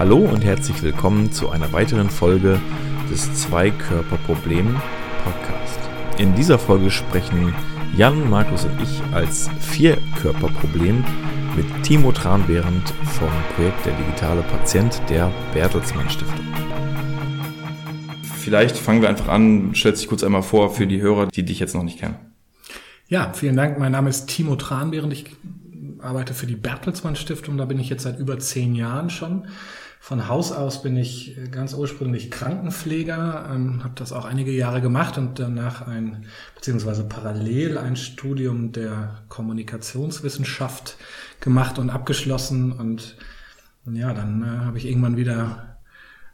Hallo und herzlich willkommen zu einer weiteren Folge des Zweikörperproblem Podcast. In dieser Folge sprechen Jan, Markus und ich als Vierkörperproblem mit Timo Tranbehrendt vom Projekt Der digitale Patient der Bertelsmann Stiftung. Vielleicht fangen wir einfach an, stell dich kurz einmal vor für die Hörer, die dich jetzt noch nicht kennen. Ja, vielen Dank. Mein Name ist Timo Tranbehrendt. Ich arbeite für die Bertelsmann Stiftung. Da bin ich jetzt seit über zehn Jahren schon. Von Haus aus bin ich ganz ursprünglich Krankenpfleger, ähm, habe das auch einige Jahre gemacht und danach ein, beziehungsweise parallel ein Studium der Kommunikationswissenschaft gemacht und abgeschlossen. Und ja, dann äh, habe ich irgendwann wieder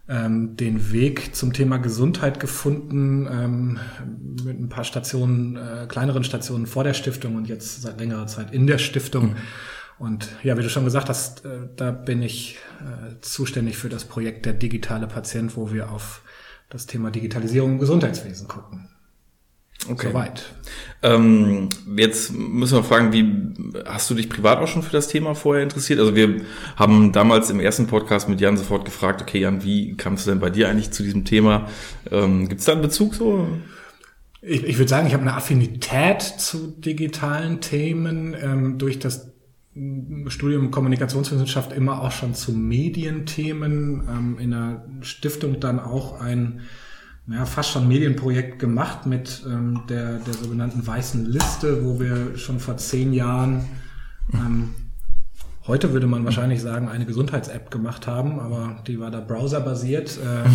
ähm, den Weg zum Thema Gesundheit gefunden, ähm, mit ein paar Stationen, äh, kleineren Stationen vor der Stiftung und jetzt seit längerer Zeit in der Stiftung. Und ja, wie du schon gesagt hast, äh, da bin ich äh, zuständig für das Projekt Der digitale Patient, wo wir auf das Thema Digitalisierung im Gesundheitswesen gucken. Okay. Soweit. Ähm, jetzt müssen wir fragen, wie hast du dich privat auch schon für das Thema vorher interessiert? Also wir haben damals im ersten Podcast mit Jan sofort gefragt, okay Jan, wie kamst du denn bei dir eigentlich zu diesem Thema? Ähm, Gibt es da einen Bezug so? Ich, ich würde sagen, ich habe eine Affinität zu digitalen Themen ähm, durch das Studium Kommunikationswissenschaft immer auch schon zu Medienthemen, ähm, in der Stiftung dann auch ein ja, fast schon Medienprojekt gemacht mit ähm, der, der sogenannten weißen Liste, wo wir schon vor zehn Jahren, ähm, heute würde man wahrscheinlich sagen, eine Gesundheits-App gemacht haben, aber die war da browserbasiert. Äh,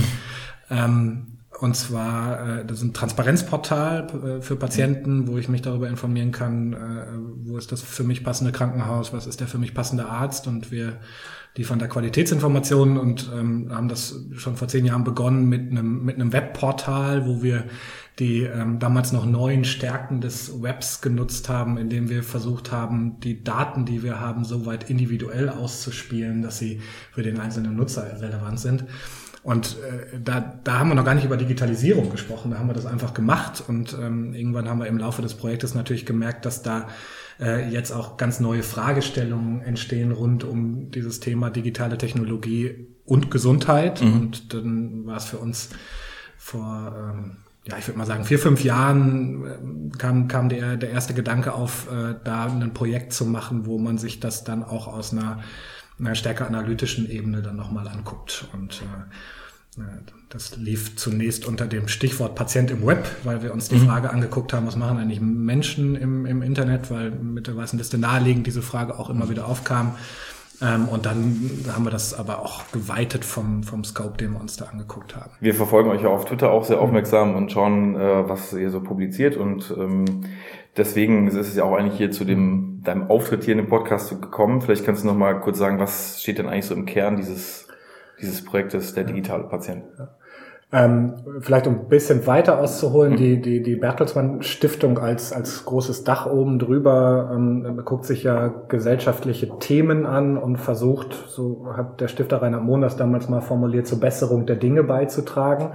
ähm, und zwar, äh, das ist ein Transparenzportal äh, für Patienten, wo ich mich darüber informieren kann, äh, wo ist das für mich passende Krankenhaus, was ist der für mich passende Arzt und wir liefern da Qualitätsinformationen und ähm, haben das schon vor zehn Jahren begonnen mit einem, mit einem Webportal, wo wir die ähm, damals noch neuen Stärken des Webs genutzt haben, indem wir versucht haben, die Daten, die wir haben, so weit individuell auszuspielen, dass sie für den einzelnen Nutzer relevant sind. Und äh, da, da haben wir noch gar nicht über Digitalisierung gesprochen, da haben wir das einfach gemacht und ähm, irgendwann haben wir im Laufe des Projektes natürlich gemerkt, dass da äh, jetzt auch ganz neue Fragestellungen entstehen rund um dieses Thema digitale Technologie und Gesundheit. Mhm. Und dann war es für uns vor ähm, ja, ich würde mal sagen, vier, fünf Jahren ähm, kam, kam der, der erste Gedanke auf, äh, da ein Projekt zu machen, wo man sich das dann auch aus einer einer stärker analytischen Ebene dann nochmal anguckt. Und äh, das lief zunächst unter dem Stichwort Patient im Web, weil wir uns die mhm. Frage angeguckt haben, was machen eigentlich Menschen im, im Internet, weil mit der weißen Liste naheliegend diese Frage auch immer wieder aufkam. Ähm, und dann haben wir das aber auch geweitet vom, vom Scope, den wir uns da angeguckt haben. Wir verfolgen euch ja auf Twitter auch sehr aufmerksam und schauen, äh, was ihr so publiziert. Und ähm, deswegen ist es ja auch eigentlich hier zu dem deinem Auftritt hier in dem Podcast gekommen. Vielleicht kannst du noch mal kurz sagen, was steht denn eigentlich so im Kern dieses dieses Projektes der digitale Patient? Ja. Ähm, vielleicht um ein bisschen weiter auszuholen, mhm. die, die, die Bertelsmann Stiftung als, als großes Dach oben drüber ähm, guckt sich ja gesellschaftliche Themen an und versucht, so hat der Stifter Rainer Mohn das damals mal formuliert, zur Besserung der Dinge beizutragen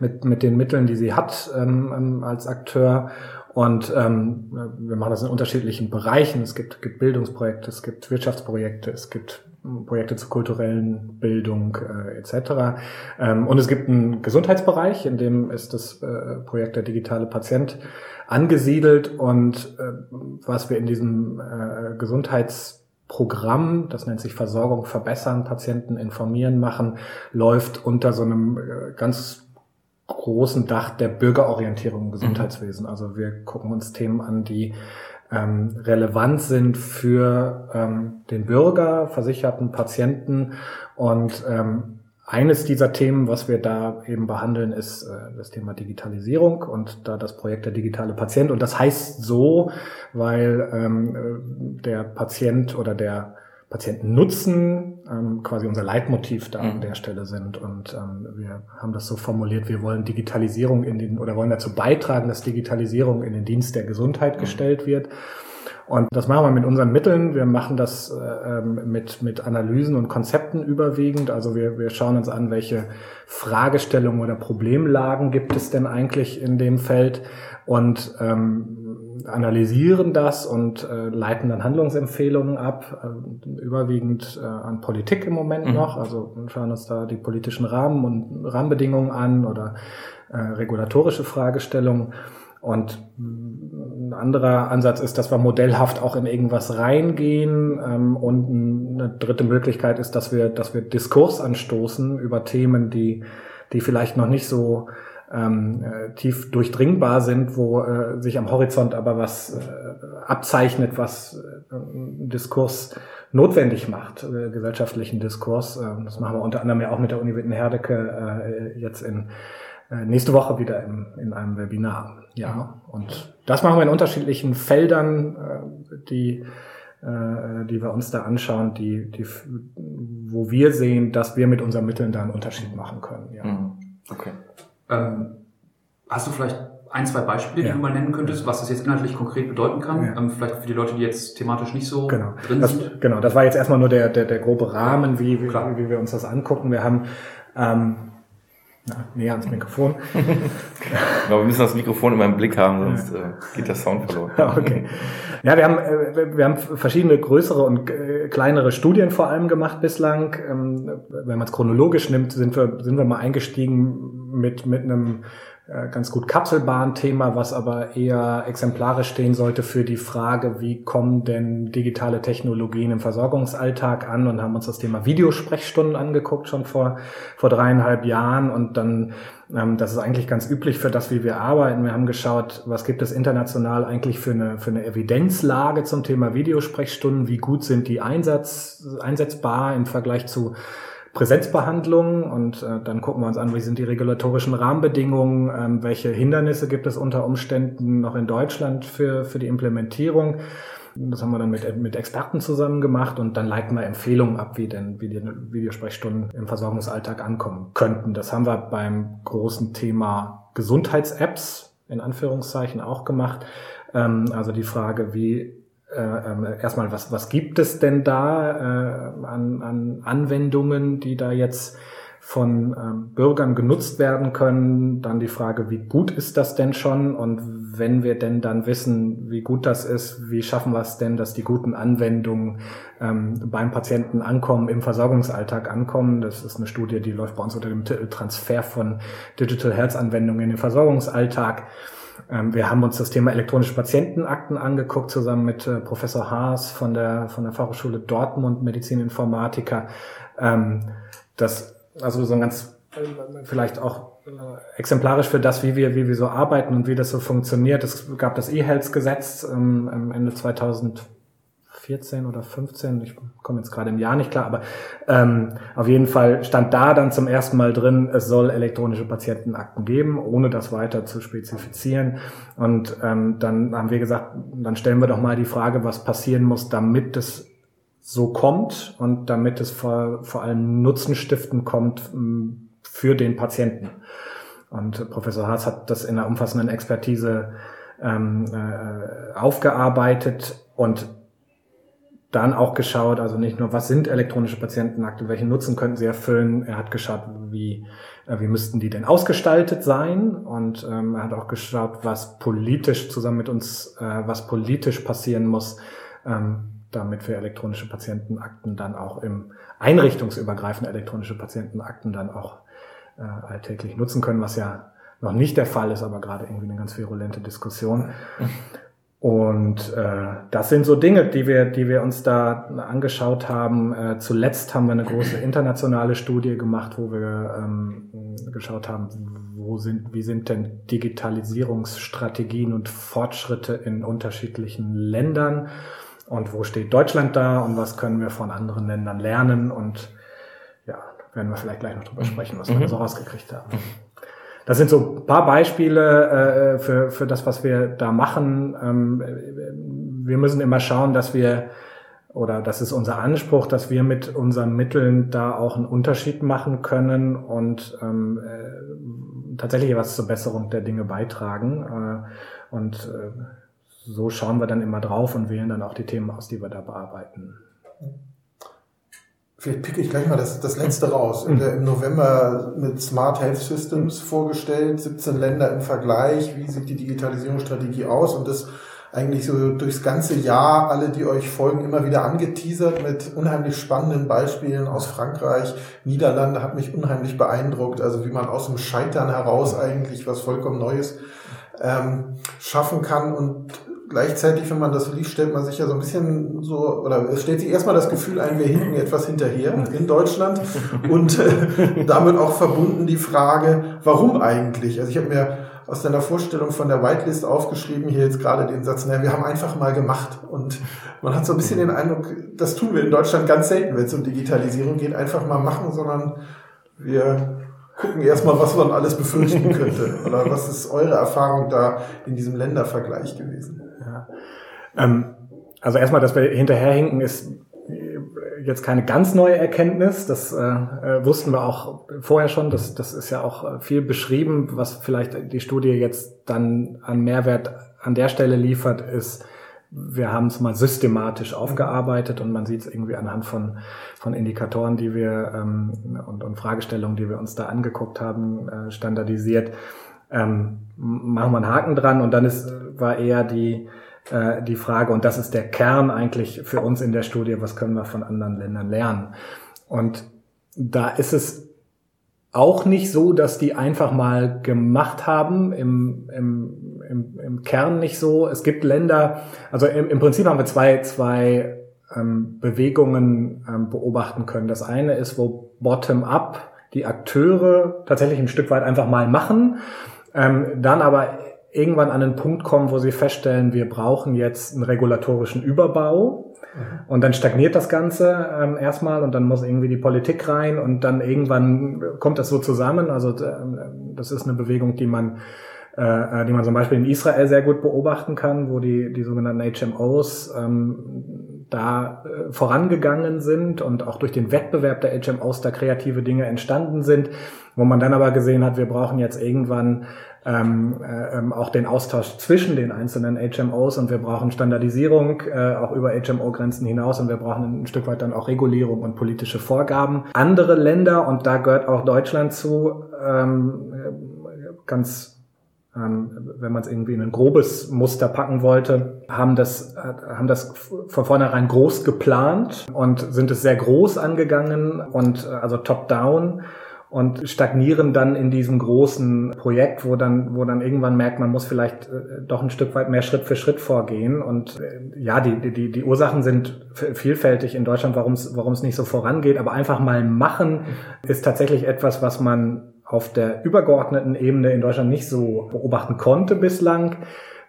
mit, mit den Mitteln, die sie hat ähm, ähm als Akteur. Und ähm, wir machen das in unterschiedlichen Bereichen. Es gibt, gibt Bildungsprojekte, es gibt Wirtschaftsprojekte, es gibt Projekte zur kulturellen Bildung äh, etc. Ähm, und es gibt einen Gesundheitsbereich, in dem ist das äh, Projekt der digitale Patient angesiedelt. Und äh, was wir in diesem äh, Gesundheitsprogramm, das nennt sich Versorgung verbessern, Patienten informieren machen, läuft unter so einem äh, ganz großen Dach der Bürgerorientierung im Gesundheitswesen. Also wir gucken uns Themen an, die ähm, relevant sind für ähm, den Bürger, versicherten Patienten. Und ähm, eines dieser Themen, was wir da eben behandeln, ist äh, das Thema Digitalisierung und da das Projekt der digitale Patient. Und das heißt so, weil ähm, äh, der Patient oder der Patientennutzen ähm, quasi unser Leitmotiv da mhm. an der Stelle sind. Und ähm, wir haben das so formuliert, wir wollen Digitalisierung in den oder wollen dazu beitragen, dass Digitalisierung in den Dienst der Gesundheit mhm. gestellt wird. Und das machen wir mit unseren Mitteln. Wir machen das äh, ähm, mit, mit Analysen und Konzepten überwiegend. Also wir, wir schauen uns an, welche Fragestellungen oder Problemlagen gibt es denn eigentlich in dem Feld und ähm, analysieren das und äh, leiten dann Handlungsempfehlungen ab, äh, überwiegend äh, an Politik im Moment mhm. noch, also schauen uns da die politischen Rahmen und Rahmenbedingungen an oder äh, regulatorische Fragestellungen. Und ein anderer Ansatz ist, dass wir modellhaft auch in irgendwas reingehen. Ähm, und eine dritte Möglichkeit ist, dass wir, dass wir Diskurs anstoßen über Themen, die, die vielleicht noch nicht so ähm, äh, tief durchdringbar sind, wo äh, sich am Horizont aber was äh, abzeichnet, was äh, Diskurs notwendig macht, äh, gesellschaftlichen Diskurs. Äh, das machen wir unter anderem ja auch mit der Uni Wittenherdecke äh, jetzt in äh, nächste Woche wieder im, in einem Webinar. Ja, und das machen wir in unterschiedlichen Feldern, äh, die die wir uns da anschauen, die, die, wo wir sehen, dass wir mit unseren Mitteln da einen Unterschied machen können. Ja. Mhm. Okay. Ähm, hast du vielleicht ein, zwei Beispiele, ja. die du mal nennen könntest, was das jetzt inhaltlich konkret bedeuten kann? Ja. Ähm, vielleicht für die Leute, die jetzt thematisch nicht so genau. drin das, sind. Genau, das war jetzt erstmal nur der, der, der grobe Rahmen, wie, wie, wie wir uns das angucken. Wir haben ähm, na, näher ans Mikrofon. genau, wir müssen das Mikrofon immer im Blick haben, sonst äh, geht der Sound verloren. okay. Ja, wir haben, äh, wir haben verschiedene größere und äh, kleinere Studien vor allem gemacht bislang. Ähm, wenn man es chronologisch nimmt, sind wir, sind wir mal eingestiegen mit, mit einem äh, ganz gut Kapselbahn-Thema, was aber eher exemplarisch stehen sollte für die Frage, wie kommen denn digitale Technologien im Versorgungsalltag an und haben uns das Thema Videosprechstunden angeguckt schon vor, vor dreieinhalb Jahren und dann, ähm, das ist eigentlich ganz üblich für das, wie wir arbeiten. Wir haben geschaut, was gibt es international eigentlich für eine, für eine Evidenzlage zum Thema Videosprechstunden, wie gut sind die Einsatz, einsetzbar im Vergleich zu Präsenzbehandlung und äh, dann gucken wir uns an, wie sind die regulatorischen Rahmenbedingungen, ähm, welche Hindernisse gibt es unter Umständen noch in Deutschland für, für die Implementierung. Das haben wir dann mit, mit Experten zusammen gemacht und dann leiten wir Empfehlungen ab, wie denn wie die Videosprechstunden im Versorgungsalltag ankommen könnten. Das haben wir beim großen Thema Gesundheits-Apps in Anführungszeichen auch gemacht. Ähm, also die Frage, wie äh, ähm, erstmal, was, was gibt es denn da äh, an, an Anwendungen, die da jetzt von ähm, Bürgern genutzt werden können. Dann die Frage, wie gut ist das denn schon? Und wenn wir denn dann wissen, wie gut das ist, wie schaffen wir es denn, dass die guten Anwendungen ähm, beim Patienten ankommen, im Versorgungsalltag ankommen? Das ist eine Studie, die läuft bei uns unter dem Titel Transfer von Digital Health Anwendungen in den Versorgungsalltag. Ähm, wir haben uns das Thema elektronische Patientenakten angeguckt, zusammen mit äh, Professor Haas von der, von der Fachhochschule Dortmund, Medizininformatiker. Ähm, das, also so ein ganz, äh, vielleicht auch äh, exemplarisch für das, wie wir, wie wir so arbeiten und wie das so funktioniert. Es gab das E-Health-Gesetz ähm, Ende 2000 14 oder 15, ich komme jetzt gerade im Jahr nicht klar, aber ähm, auf jeden Fall stand da dann zum ersten Mal drin, es soll elektronische Patientenakten geben, ohne das weiter zu spezifizieren. Und ähm, dann haben wir gesagt, dann stellen wir doch mal die Frage, was passieren muss, damit es so kommt und damit es vor, vor allem Nutzenstiften kommt ähm, für den Patienten. Und Professor Haas hat das in einer umfassenden Expertise ähm, äh, aufgearbeitet und dann auch geschaut, also nicht nur, was sind elektronische Patientenakte, welchen Nutzen könnten sie erfüllen. Er hat geschaut, wie, äh, wie müssten die denn ausgestaltet sein und ähm, er hat auch geschaut, was politisch zusammen mit uns, äh, was politisch passieren muss, ähm, damit wir elektronische Patientenakten dann auch im einrichtungsübergreifende elektronische Patientenakten dann auch äh, alltäglich nutzen können, was ja noch nicht der Fall ist, aber gerade irgendwie eine ganz virulente Diskussion. Und äh, das sind so Dinge, die wir, die wir uns da angeschaut haben. Äh, zuletzt haben wir eine große internationale Studie gemacht, wo wir ähm, geschaut haben, wo sind, wie sind denn Digitalisierungsstrategien und Fortschritte in unterschiedlichen Ländern und wo steht Deutschland da und was können wir von anderen Ländern lernen und ja, werden wir vielleicht gleich noch drüber mhm. sprechen, was wir mhm. so rausgekriegt haben. Das sind so ein paar Beispiele äh, für, für das, was wir da machen. Ähm, wir müssen immer schauen, dass wir, oder das ist unser Anspruch, dass wir mit unseren Mitteln da auch einen Unterschied machen können und ähm, äh, tatsächlich was zur Besserung der Dinge beitragen. Äh, und äh, so schauen wir dann immer drauf und wählen dann auch die Themen aus, die wir da bearbeiten. Vielleicht picke ich gleich mal das, das letzte raus. In der, Im November mit Smart Health Systems vorgestellt, 17 Länder im Vergleich, wie sieht die Digitalisierungsstrategie aus? Und das eigentlich so durchs ganze Jahr alle, die euch folgen, immer wieder angeteasert mit unheimlich spannenden Beispielen aus Frankreich. Niederlande hat mich unheimlich beeindruckt, also wie man aus dem Scheitern heraus eigentlich was vollkommen Neues ähm, schaffen kann. Und gleichzeitig, wenn man das liest, stellt man sich ja so ein bisschen so, oder es stellt sich erstmal das Gefühl ein, wir hinken etwas hinterher in Deutschland und äh, damit auch verbunden die Frage, warum eigentlich? Also ich habe mir aus deiner Vorstellung von der Whitelist aufgeschrieben, hier jetzt gerade den Satz, naja, wir haben einfach mal gemacht. Und man hat so ein bisschen den Eindruck, das tun wir in Deutschland ganz selten, wenn es um Digitalisierung geht, einfach mal machen, sondern wir gucken erstmal, was man alles befürchten könnte. Oder was ist eure Erfahrung da in diesem Ländervergleich gewesen? Ähm, also erstmal, dass wir hinterherhinken, ist jetzt keine ganz neue Erkenntnis. Das äh, äh, wussten wir auch vorher schon. Das, das ist ja auch viel beschrieben. Was vielleicht die Studie jetzt dann an Mehrwert an der Stelle liefert, ist, wir haben es mal systematisch aufgearbeitet und man sieht es irgendwie anhand von, von Indikatoren, die wir ähm, und, und Fragestellungen, die wir uns da angeguckt haben, äh, standardisiert. Ähm, machen wir einen Haken dran und dann ist, war eher die, äh, die Frage, und das ist der Kern eigentlich für uns in der Studie, was können wir von anderen Ländern lernen? Und da ist es auch nicht so, dass die einfach mal gemacht haben, im, im, im, im Kern nicht so. Es gibt Länder, also im, im Prinzip haben wir zwei, zwei ähm, Bewegungen ähm, beobachten können. Das eine ist, wo bottom-up die Akteure tatsächlich ein Stück weit einfach mal machen, ähm, dann aber irgendwann an einen Punkt kommen, wo sie feststellen, wir brauchen jetzt einen regulatorischen Überbau. Mhm. Und dann stagniert das Ganze ähm, erstmal und dann muss irgendwie die Politik rein und dann irgendwann kommt das so zusammen. Also äh, das ist eine Bewegung, die man äh, die man zum Beispiel in Israel sehr gut beobachten kann, wo die, die sogenannten HMOs ähm, da äh, vorangegangen sind und auch durch den Wettbewerb der HMOs da kreative Dinge entstanden sind, wo man dann aber gesehen hat, wir brauchen jetzt irgendwann ähm, äh, ähm, auch den Austausch zwischen den einzelnen HMOs und wir brauchen Standardisierung äh, auch über HMO-Grenzen hinaus und wir brauchen ein Stück weit dann auch Regulierung und politische Vorgaben. Andere Länder, und da gehört auch Deutschland zu, ähm, ganz ähm, wenn man es irgendwie in ein grobes Muster packen wollte, haben das, äh, haben das von vornherein groß geplant und sind es sehr groß angegangen und äh, also top-down und stagnieren dann in diesem großen Projekt, wo dann, wo dann irgendwann merkt, man muss vielleicht äh, doch ein Stück weit mehr Schritt für Schritt vorgehen. Und ja, die, die, die Ursachen sind vielfältig in Deutschland, warum es, warum es nicht so vorangeht. Aber einfach mal machen ist tatsächlich etwas, was man auf der übergeordneten Ebene in Deutschland nicht so beobachten konnte bislang.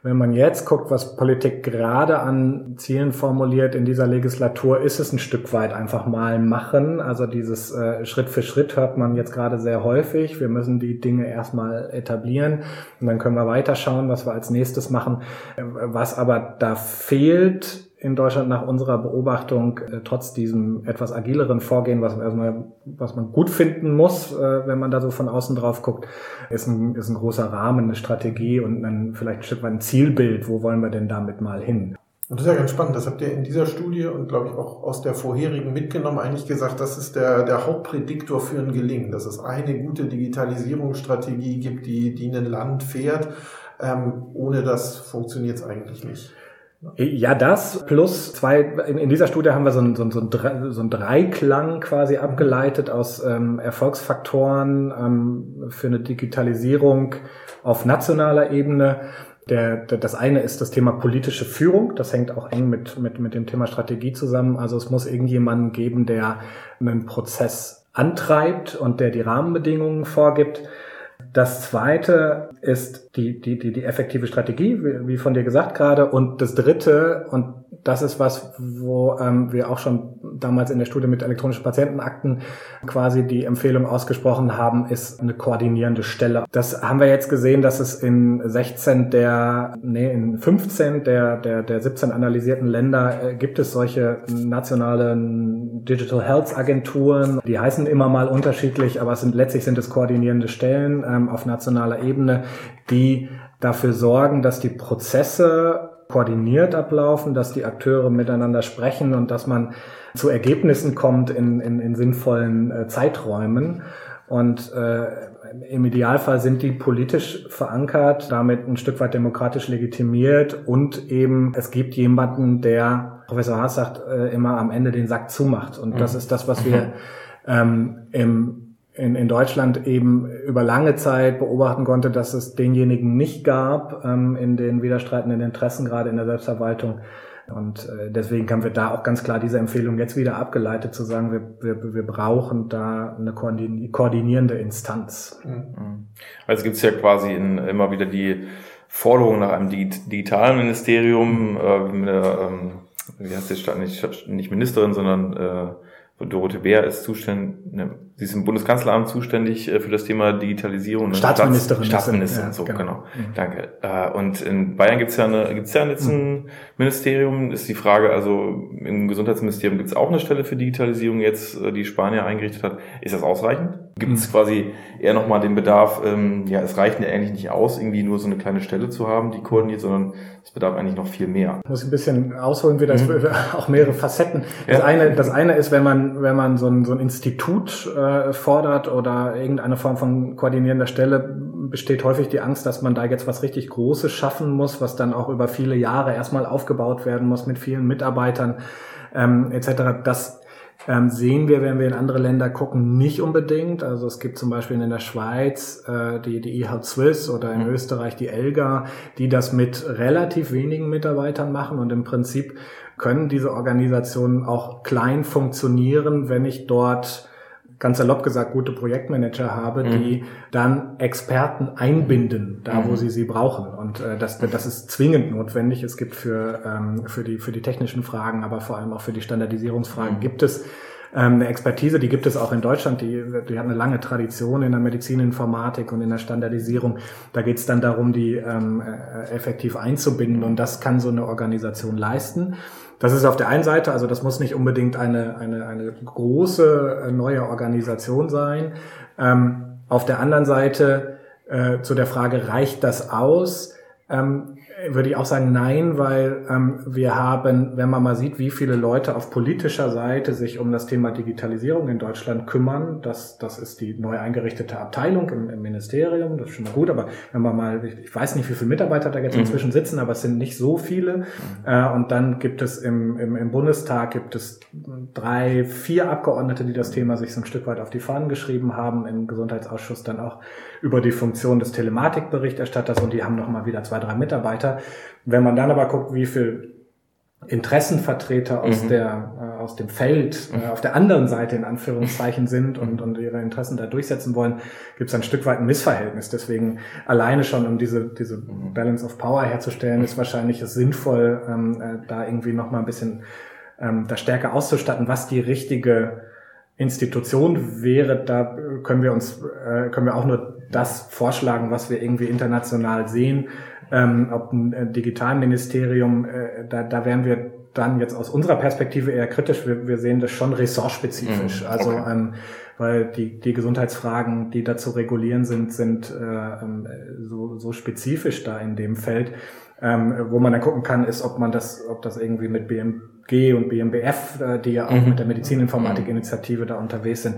Wenn man jetzt guckt, was Politik gerade an Zielen formuliert in dieser Legislatur, ist es ein Stück weit einfach mal machen. Also dieses äh, Schritt für Schritt hört man jetzt gerade sehr häufig. Wir müssen die Dinge erstmal etablieren und dann können wir weiterschauen, was wir als nächstes machen. Was aber da fehlt, in Deutschland nach unserer Beobachtung äh, trotz diesem etwas agileren Vorgehen, was, erstmal, was man gut finden muss, äh, wenn man da so von außen drauf guckt, ist ein, ist ein großer Rahmen, eine Strategie und ein, vielleicht ein Stück weit ein Zielbild. Wo wollen wir denn damit mal hin? Und das ist ja ganz spannend. Das habt ihr in dieser Studie und glaube ich auch aus der vorherigen mitgenommen, eigentlich gesagt, das ist der, der Hauptprädiktor für ein Gelingen, dass es eine gute Digitalisierungsstrategie gibt, die, die ein Land fährt. Ähm, ohne das funktioniert es eigentlich nicht. Ja, das plus zwei, in, in dieser Studie haben wir so einen, so, einen, so einen Dreiklang quasi abgeleitet aus ähm, Erfolgsfaktoren ähm, für eine Digitalisierung auf nationaler Ebene. Der, der, das eine ist das Thema politische Führung. Das hängt auch eng mit, mit, mit dem Thema Strategie zusammen. Also es muss irgendjemanden geben, der einen Prozess antreibt und der die Rahmenbedingungen vorgibt. Das zweite ist die, die, die, die effektive Strategie, wie, von dir gesagt gerade. Und das dritte, und das ist was, wo ähm, wir auch schon damals in der Studie mit elektronischen Patientenakten quasi die Empfehlung ausgesprochen haben, ist eine koordinierende Stelle. Das haben wir jetzt gesehen, dass es in 16 der, nee, in 15 der, der, der 17 analysierten Länder äh, gibt es solche nationalen Digital Health Agenturen. Die heißen immer mal unterschiedlich, aber es sind letztlich sind es koordinierende Stellen ähm, auf nationaler Ebene, die dafür sorgen, dass die Prozesse koordiniert ablaufen, dass die Akteure miteinander sprechen und dass man zu Ergebnissen kommt in, in, in sinnvollen äh, Zeiträumen. Und äh, im Idealfall sind die politisch verankert, damit ein Stück weit demokratisch legitimiert und eben es gibt jemanden, der, Professor Haas sagt, äh, immer am Ende den Sack zumacht. Und das mhm. ist das, was wir ähm, im in, in Deutschland eben über lange Zeit beobachten konnte, dass es denjenigen nicht gab ähm, in den widerstreitenden Interessen, gerade in der Selbstverwaltung. Und äh, deswegen haben wir da auch ganz klar diese Empfehlung jetzt wieder abgeleitet, zu sagen, wir, wir, wir brauchen da eine koordinierende Instanz. Mhm. Also gibt es ja quasi in, immer wieder die Forderung nach einem digitalen Ministerium, äh, der, ähm, wie heißt die Stadt, nicht, nicht Ministerin, sondern äh, Dorothee Bär ist zuständig, ne, sie ist im Bundeskanzleramt zuständig äh, für das Thema Digitalisierung. Ne? Staatsministerin. Staatsministerin, ja, so, genau. genau. Mhm. Danke. Äh, und in Bayern gibt's ja eine, gibt's ja jetzt ein mhm. Ministerium, ist die Frage, also im Gesundheitsministerium gibt's auch eine Stelle für Digitalisierung jetzt, äh, die Spanier eingerichtet hat. Ist das ausreichend? Gibt es mhm. quasi eher nochmal den Bedarf, ähm, ja, es reicht ja eigentlich nicht aus, irgendwie nur so eine kleine Stelle zu haben, die koordiniert, sondern es bedarf eigentlich noch viel mehr. Ich muss ein bisschen ausholen, wieder mhm. auch mehrere Facetten. Das, ja. eine, das eine ist, wenn man, wenn man so ein, so ein Institut äh, fordert oder irgendeine Form von koordinierender Stelle, besteht häufig die Angst, dass man da jetzt was richtig Großes schaffen muss, was dann auch über viele Jahre erstmal aufgebaut werden muss mit vielen Mitarbeitern ähm, etc. Das ähm, sehen wir, wenn wir in andere Länder gucken, nicht unbedingt. Also es gibt zum Beispiel in der Schweiz äh, die, die eHealth Swiss oder in mhm. Österreich die Elga, die das mit relativ wenigen Mitarbeitern machen und im Prinzip können diese Organisationen auch klein funktionieren, wenn ich dort ganz salopp gesagt gute Projektmanager habe, mhm. die dann Experten einbinden, da wo mhm. sie sie brauchen. Und äh, das, das ist zwingend notwendig. Es gibt für, ähm, für, die, für die technischen Fragen, aber vor allem auch für die Standardisierungsfragen mhm. gibt es ähm, eine Expertise, die gibt es auch in Deutschland, die, die hat eine lange Tradition in der Medizininformatik und in der Standardisierung. Da geht es dann darum, die ähm, äh, effektiv einzubinden und das kann so eine Organisation leisten. Das ist auf der einen Seite, also das muss nicht unbedingt eine, eine, eine große äh, neue Organisation sein. Ähm, auf der anderen Seite äh, zu der Frage, reicht das aus? Ähm, würde ich auch sagen, nein, weil ähm, wir haben, wenn man mal sieht, wie viele Leute auf politischer Seite sich um das Thema Digitalisierung in Deutschland kümmern, das, das ist die neu eingerichtete Abteilung im, im Ministerium, das ist schon mal gut, aber wenn man mal, ich, ich weiß nicht, wie viele Mitarbeiter da jetzt mhm. inzwischen sitzen, aber es sind nicht so viele. Äh, und dann gibt es im, im, im Bundestag gibt es drei, vier Abgeordnete, die das Thema sich so ein Stück weit auf die Fahnen geschrieben haben, im Gesundheitsausschuss dann auch über die Funktion des Telematikberichterstatters und die haben nochmal wieder zwei, drei Mitarbeiter. Wenn man dann aber guckt, wie viel Interessenvertreter aus mhm. der äh, aus dem Feld äh, auf der anderen Seite in Anführungszeichen sind und, und ihre Interessen da durchsetzen wollen, gibt es ein Stück weit ein Missverhältnis. Deswegen alleine schon, um diese diese mhm. Balance of Power herzustellen, ist wahrscheinlich es sinnvoll, ähm, äh, da irgendwie noch mal ein bisschen ähm, da stärker auszustatten, was die richtige Institution wäre, da können wir uns, äh, können wir auch nur das vorschlagen, was wir irgendwie international sehen. Ähm, ob ein äh, Digitalministerium, äh, da, da wären wir dann jetzt aus unserer Perspektive eher kritisch. Wir, wir sehen das schon ressortspezifisch. Mhm, also okay. ähm, weil die, die Gesundheitsfragen, die da zu regulieren sind, sind äh, ähm, so, so spezifisch da in dem Feld. Ähm, wo man dann gucken kann, ist, ob man das, ob das irgendwie mit BMG und BMBF, äh, die ja auch mhm. mit der Medizininformatik-Initiative da unterwegs sind,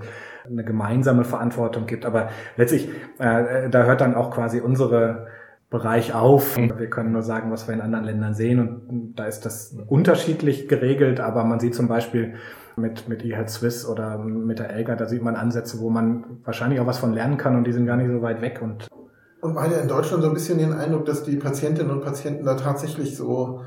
eine gemeinsame Verantwortung gibt. Aber letztlich, äh, da hört dann auch quasi unsere Bereich auf. Mhm. Wir können nur sagen, was wir in anderen Ländern sehen und da ist das unterschiedlich geregelt, aber man sieht zum Beispiel mit, mit eHealth Swiss oder mit der Elga, da sieht man Ansätze, wo man wahrscheinlich auch was von lernen kann und die sind gar nicht so weit weg und und man hat ja in Deutschland so ein bisschen den Eindruck, dass die Patientinnen und Patienten da tatsächlich so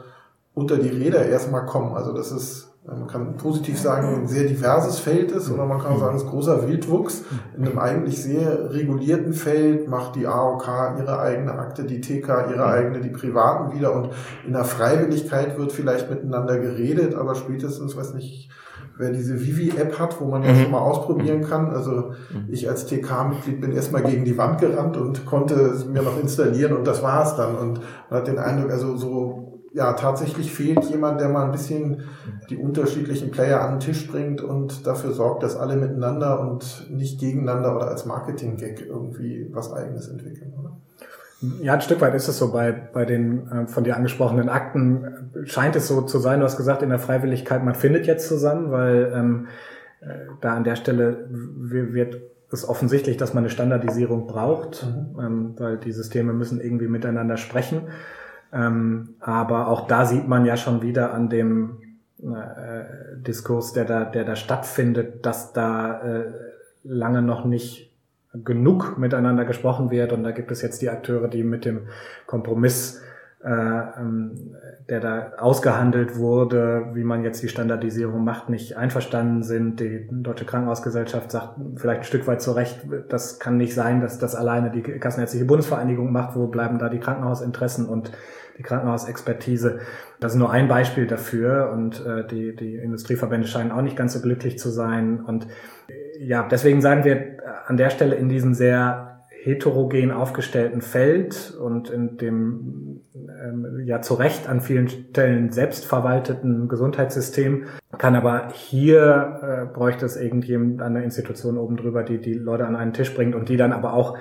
unter die Räder erstmal kommen. Also das ist, man kann positiv sagen, ein sehr diverses Feld ist oder man kann sagen, es ist großer Wildwuchs. In einem eigentlich sehr regulierten Feld macht die AOK ihre eigene Akte, die TK ihre eigene, die Privaten wieder und in der Freiwilligkeit wird vielleicht miteinander geredet, aber spätestens, weiß nicht, wer diese Vivi-App hat, wo man ja mhm. mal ausprobieren kann. Also mhm. ich als TK-Mitglied bin erstmal gegen die Wand gerannt und konnte es mir noch installieren und das war es dann. Und man hat den Eindruck, also so, ja, tatsächlich fehlt jemand, der mal ein bisschen die unterschiedlichen Player an den Tisch bringt und dafür sorgt, dass alle miteinander und nicht gegeneinander oder als Marketing-Gag irgendwie was Eigenes entwickeln, oder? Ja, ein Stück weit ist es so. Bei, bei den äh, von dir angesprochenen Akten scheint es so zu sein, du hast gesagt, in der Freiwilligkeit, man findet jetzt zusammen, weil ähm, äh, da an der Stelle wird ist offensichtlich, dass man eine Standardisierung braucht, mhm. ähm, weil die Systeme müssen irgendwie miteinander sprechen. Ähm, aber auch da sieht man ja schon wieder an dem äh, Diskurs, der da, der da stattfindet, dass da äh, lange noch nicht genug miteinander gesprochen wird. Und da gibt es jetzt die Akteure, die mit dem Kompromiss äh, ähm, der da ausgehandelt wurde, wie man jetzt die Standardisierung macht, nicht einverstanden sind. Die Deutsche Krankenhausgesellschaft sagt vielleicht ein Stück weit zu Recht, das kann nicht sein, dass das alleine die Kassenärztliche Bundesvereinigung macht. Wo bleiben da die Krankenhausinteressen und die Krankenhausexpertise? Das ist nur ein Beispiel dafür und äh, die, die Industrieverbände scheinen auch nicht ganz so glücklich zu sein. Und ja, deswegen sagen wir an der Stelle in diesen sehr heterogen aufgestellten Feld und in dem ähm, ja zu Recht an vielen Stellen selbstverwalteten Gesundheitssystem kann aber hier äh, bräuchte es irgendjemand an der Institution oben drüber, die die Leute an einen Tisch bringt und die dann aber auch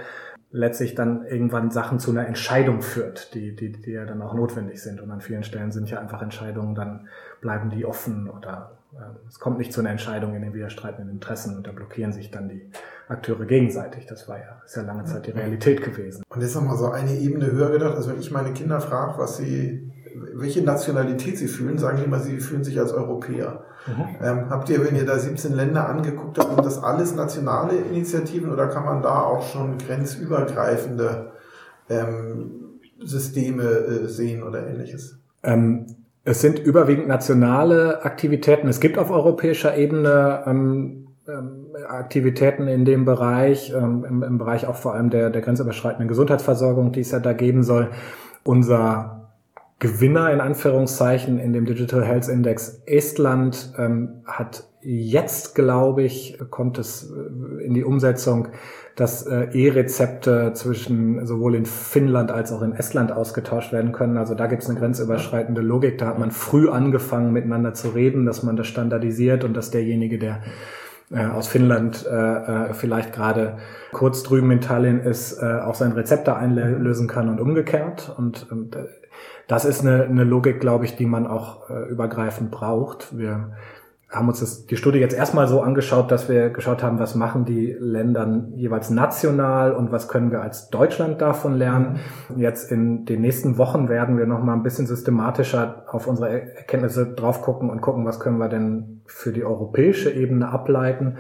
letztlich dann irgendwann Sachen zu einer Entscheidung führt, die, die, die ja dann auch notwendig sind. Und an vielen Stellen sind ja einfach Entscheidungen, dann bleiben die offen oder äh, es kommt nicht zu einer Entscheidung in den widerstreitenden Interessen und da blockieren sich dann die Akteure gegenseitig. Das war ja, ist ja lange Zeit die Realität gewesen. Und jetzt nochmal so eine Ebene höher gedacht. Also wenn ich meine Kinder frage, was sie, welche Nationalität sie fühlen, sagen die immer, sie fühlen sich als Europäer. Mhm. Ähm, habt ihr, wenn ihr da 17 Länder angeguckt habt, sind das alles nationale Initiativen oder kann man da auch schon grenzübergreifende ähm, Systeme äh, sehen oder ähnliches? Ähm, es sind überwiegend nationale Aktivitäten. Es gibt auf europäischer Ebene ähm, ähm, Aktivitäten in dem Bereich, ähm, im, im, Bereich auch vor allem der, der grenzüberschreitenden Gesundheitsversorgung, die es ja da geben soll. Unser Gewinner in Anführungszeichen in dem Digital Health Index Estland ähm, hat jetzt, glaube ich, kommt es äh, in die Umsetzung, dass äh, E-Rezepte zwischen sowohl in Finnland als auch in Estland ausgetauscht werden können. Also da gibt es eine grenzüberschreitende Logik. Da hat man früh angefangen, miteinander zu reden, dass man das standardisiert und dass derjenige, der äh, aus Finnland äh, äh, vielleicht gerade kurz drüben in Tallinn ist, äh, auch sein Rezept da einlösen kann und umgekehrt. Und, und äh, das ist eine, eine Logik, glaube ich, die man auch äh, übergreifend braucht. Wir haben uns das, die Studie jetzt erstmal so angeschaut, dass wir geschaut haben, was machen die Länder jeweils national und was können wir als Deutschland davon lernen. Jetzt in den nächsten Wochen werden wir nochmal ein bisschen systematischer auf unsere Erkenntnisse drauf gucken und gucken, was können wir denn für die europäische Ebene ableiten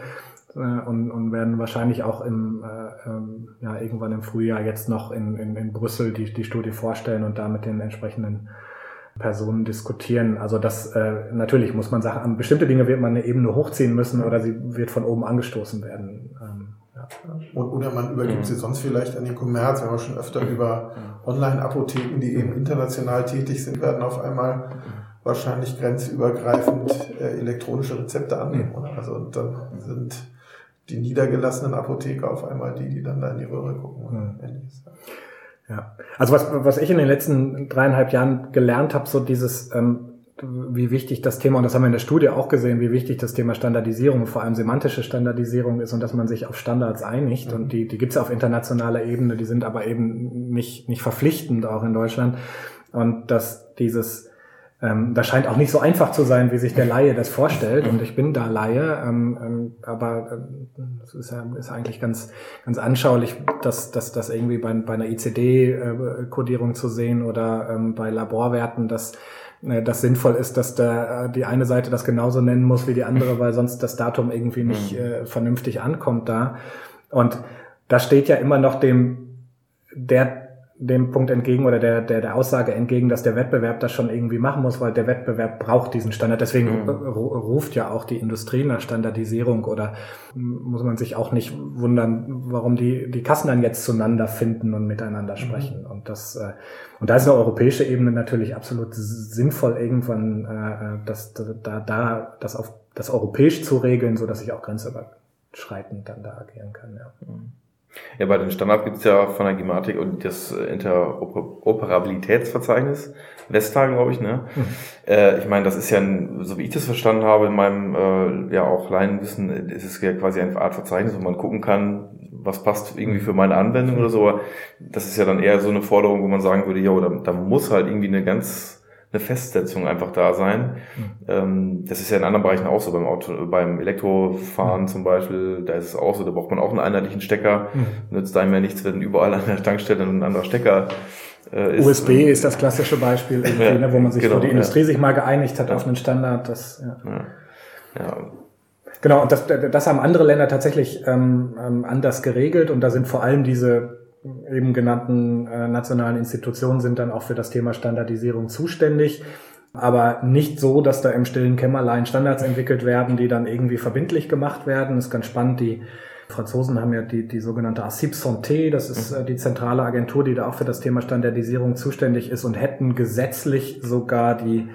äh, und, und werden wahrscheinlich auch im, äh, ähm, ja, irgendwann im Frühjahr jetzt noch in, in, in Brüssel die, die Studie vorstellen und da mit den entsprechenden Personen diskutieren. Also das äh, natürlich muss man sagen, an bestimmte Dinge wird man eine Ebene hochziehen müssen oder sie wird von oben angestoßen werden. Ähm, ja. Oder man übergibt mhm. sie sonst vielleicht an den Kommerz. Wir haben schon öfter mhm. über Online-Apotheken, die eben international tätig sind, werden auf einmal wahrscheinlich grenzübergreifend äh, elektronische Rezepte annehmen. Oder? Also und dann sind die niedergelassenen Apotheker auf einmal die, die dann da in die Röhre gucken. Oder mhm. Ja, also was, was ich in den letzten dreieinhalb Jahren gelernt habe, so dieses, ähm, wie wichtig das Thema, und das haben wir in der Studie auch gesehen, wie wichtig das Thema Standardisierung, vor allem semantische Standardisierung ist und dass man sich auf Standards einigt. Mhm. Und die, die gibt es auf internationaler Ebene, die sind aber eben nicht, nicht verpflichtend auch in Deutschland. Und dass dieses ähm, das scheint auch nicht so einfach zu sein, wie sich der Laie das vorstellt. Und ich bin da Laie, ähm, ähm, aber es äh, ist, ja, ist eigentlich ganz, ganz anschaulich, dass, dass das irgendwie bei, bei einer ICD-Kodierung zu sehen oder ähm, bei Laborwerten, dass äh, das sinnvoll ist, dass der, äh, die eine Seite das genauso nennen muss wie die andere, weil sonst das Datum irgendwie nicht mhm. äh, vernünftig ankommt da. Und da steht ja immer noch dem der dem Punkt entgegen oder der, der, der Aussage entgegen, dass der Wettbewerb das schon irgendwie machen muss, weil der Wettbewerb braucht diesen Standard. Deswegen mhm. ruft ja auch die Industrie nach Standardisierung oder muss man sich auch nicht wundern, warum die, die Kassen dann jetzt zueinander finden und miteinander mhm. sprechen. Mhm. Und das, äh, und da ist eine europäische Ebene natürlich absolut sinnvoll, irgendwann äh, das, da, da das auf das europäisch zu regeln, so dass ich auch grenzüberschreitend dann da agieren kann. Ja. Mhm. Ja, bei den Standard gibt es ja von der Gematik und das Interoperabilitätsverzeichnis, Vestal, glaube ich, ne? Mhm. Äh, ich meine, das ist ja, ein, so wie ich das verstanden habe, in meinem äh, ja auch Laienwissen, ist es ja quasi eine Art Verzeichnis, wo man gucken kann, was passt irgendwie für meine Anwendung oder so. Aber das ist ja dann eher so eine Forderung, wo man sagen würde, ja, da, da muss halt irgendwie eine ganz eine Festsetzung einfach da sein. Mhm. das ist ja in anderen Bereichen auch so, beim Auto, beim Elektrofahren mhm. zum Beispiel, da ist es auch so, da braucht man auch einen einheitlichen Stecker. Mhm. Nützt einem ja nichts, wenn überall an der Tankstelle ein anderer Stecker äh, ist. USB ist das klassische Beispiel, ja, ne, wo man sich, genau, wo die Industrie ja. sich mal geeinigt hat ja. auf einen Standard. Das, ja. ja. Genau, und das, das haben andere Länder tatsächlich ähm, ähm, anders geregelt und da sind vor allem diese eben genannten äh, nationalen Institutionen sind dann auch für das Thema Standardisierung zuständig. Aber nicht so, dass da im stillen Kämmerlein Standards entwickelt werden, die dann irgendwie verbindlich gemacht werden. Das ist ganz spannend. Die Franzosen haben ja die, die sogenannte ACIP Santé, das ist äh, die zentrale Agentur, die da auch für das Thema Standardisierung zuständig ist und hätten gesetzlich sogar die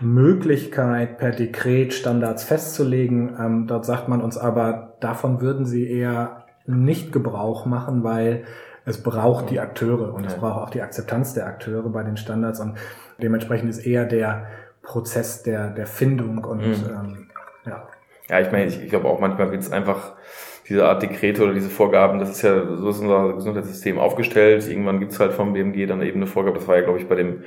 Möglichkeit, per Dekret Standards festzulegen. Ähm, dort sagt man uns aber, davon würden sie eher nicht Gebrauch machen, weil es braucht die Akteure und es braucht auch die Akzeptanz der Akteure bei den Standards und dementsprechend ist eher der Prozess der, der Findung und mhm. ähm, ja. Ja, ich meine, ich, ich glaube auch manchmal wird es einfach diese Art Dekrete oder diese Vorgaben, das ist ja, so ist unser Gesundheitssystem aufgestellt. Irgendwann gibt's halt vom BMG dann eben eine Vorgabe. Das war ja, glaube ich, bei dem,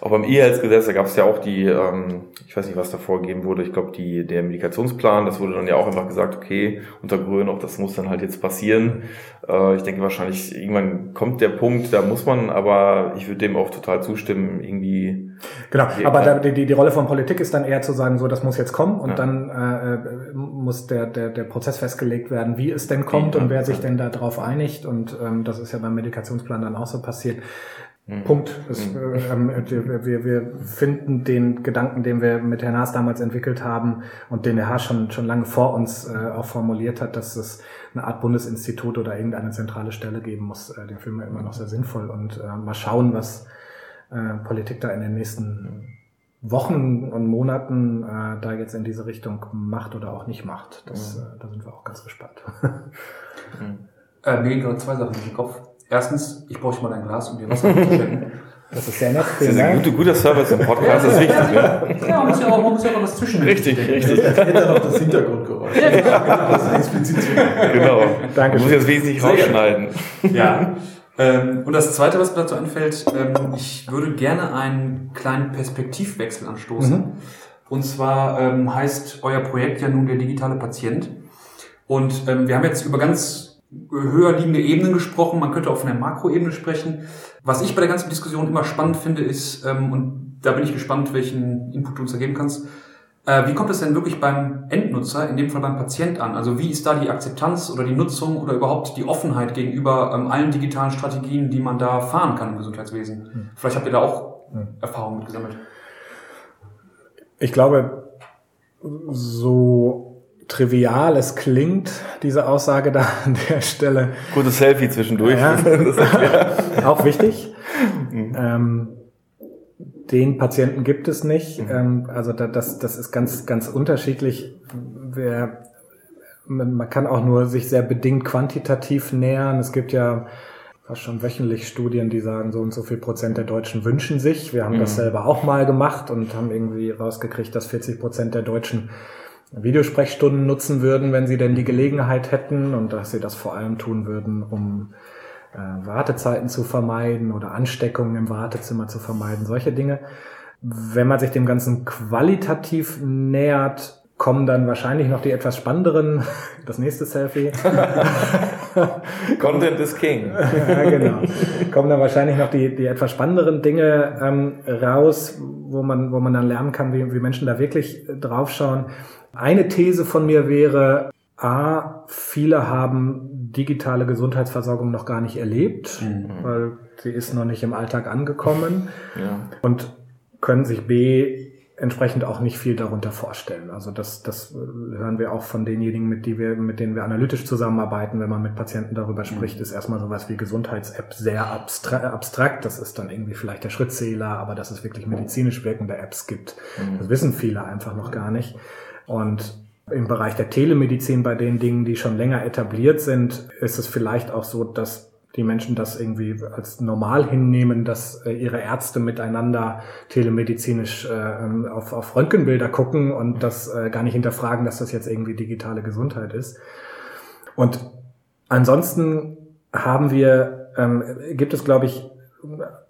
auch beim E-Health-Gesetz, da gab es ja auch die, ähm, ich weiß nicht, was da vorgegeben wurde, ich glaube, die, der Medikationsplan, das wurde dann ja auch einfach gesagt, okay, unter Grün, auch das muss dann halt jetzt passieren. Äh, ich denke wahrscheinlich, irgendwann kommt der Punkt, da muss man, aber ich würde dem auch total zustimmen, irgendwie. Genau, aber da, die, die Rolle von Politik ist dann eher zu sagen, so, das muss jetzt kommen und ja. dann äh, äh muss der, der, der Prozess festgelegt werden, wie es denn kommt ja, und wer sich denn da drauf einigt. Und ähm, das ist ja beim Medikationsplan dann auch so passiert. Mhm. Punkt. Es, mhm. ähm, wir, wir finden den Gedanken, den wir mit Herrn Haas damals entwickelt haben und den der Haas schon, schon lange vor uns äh, auch formuliert hat, dass es eine Art Bundesinstitut oder irgendeine zentrale Stelle geben muss. Äh, den finden wir immer noch sehr sinnvoll und äh, mal schauen, was äh, Politik da in den nächsten Wochen und Monaten äh, da jetzt in diese Richtung macht oder auch nicht macht. Das, mhm. äh, da sind wir auch ganz gespannt. mhm. äh, mir gehen gerade zwei Sachen durch den Kopf. Erstens, ich brauche mal ein Glas, um dir Wasser zu schenken. Das ist sehr nett. Das ist ein guter, guter Service im Podcast, das ist wichtig. Ja, ja man muss ja auch, man muss ja auch was zwischen. Richtig, richtig. Kennt dann auch das Hintergrundgeräusch. Ja, genau. Das ist explizit. Genau. Danke. Man muss jetzt wesentlich rausschneiden. Ja. Ähm, und das Zweite, was mir dazu einfällt, ähm, ich würde gerne einen kleinen Perspektivwechsel anstoßen. Mhm. Und zwar ähm, heißt euer Projekt ja nun der digitale Patient. Und ähm, wir haben jetzt über ganz höher liegende Ebenen gesprochen. Man könnte auch von der Makroebene sprechen. Was ich bei der ganzen Diskussion immer spannend finde, ist, ähm, und da bin ich gespannt, welchen Input du uns da geben kannst, äh, wie kommt es denn wirklich beim Endnutzer, in dem Fall beim Patient an? Also wie ist da die Akzeptanz oder die Nutzung oder überhaupt die Offenheit gegenüber ähm, allen digitalen Strategien, die man da fahren kann im Gesundheitswesen? Hm. Vielleicht habt ihr da auch hm. Erfahrungen mit gesammelt. Ich glaube, so trivial es klingt, diese Aussage da an der Stelle. Gutes Selfie zwischendurch. Ja, auch wichtig. Mhm. Ähm, den Patienten gibt es nicht. Mhm. Ähm, also da, das, das ist ganz, ganz unterschiedlich. Wer, man kann auch nur sich sehr bedingt quantitativ nähern. Es gibt ja fast schon wöchentlich Studien, die sagen, so und so viel Prozent der Deutschen wünschen sich. Wir haben mhm. das selber auch mal gemacht und haben irgendwie rausgekriegt, dass 40 Prozent der Deutschen Videosprechstunden nutzen würden, wenn sie denn die Gelegenheit hätten und dass sie das vor allem tun würden, um äh, Wartezeiten zu vermeiden oder Ansteckungen im Wartezimmer zu vermeiden, solche Dinge. Wenn man sich dem Ganzen qualitativ nähert, kommen dann wahrscheinlich noch die etwas spannenderen, das nächste Selfie. Content is King. ja, genau. Kommen dann wahrscheinlich noch die, die etwas spannenderen Dinge ähm, raus, wo man, wo man dann lernen kann, wie, wie Menschen da wirklich draufschauen. Eine These von mir wäre, A, viele haben digitale Gesundheitsversorgung noch gar nicht erlebt, mhm. weil sie ist noch nicht im Alltag angekommen ja. und können sich B entsprechend auch nicht viel darunter vorstellen. Also das, das hören wir auch von denjenigen, mit, die wir, mit denen wir analytisch zusammenarbeiten, wenn man mit Patienten darüber spricht, mhm. ist erstmal sowas wie Gesundheits-App sehr abstrakt. Das ist dann irgendwie vielleicht der Schrittzähler, aber dass es wirklich medizinisch wirkende Apps gibt, mhm. das wissen viele einfach noch gar nicht. Und im Bereich der Telemedizin, bei den Dingen, die schon länger etabliert sind, ist es vielleicht auch so, dass die Menschen das irgendwie als normal hinnehmen, dass äh, ihre Ärzte miteinander telemedizinisch äh, auf, auf Röntgenbilder gucken und das äh, gar nicht hinterfragen, dass das jetzt irgendwie digitale Gesundheit ist. Und ansonsten haben wir, ähm, gibt es, glaube ich,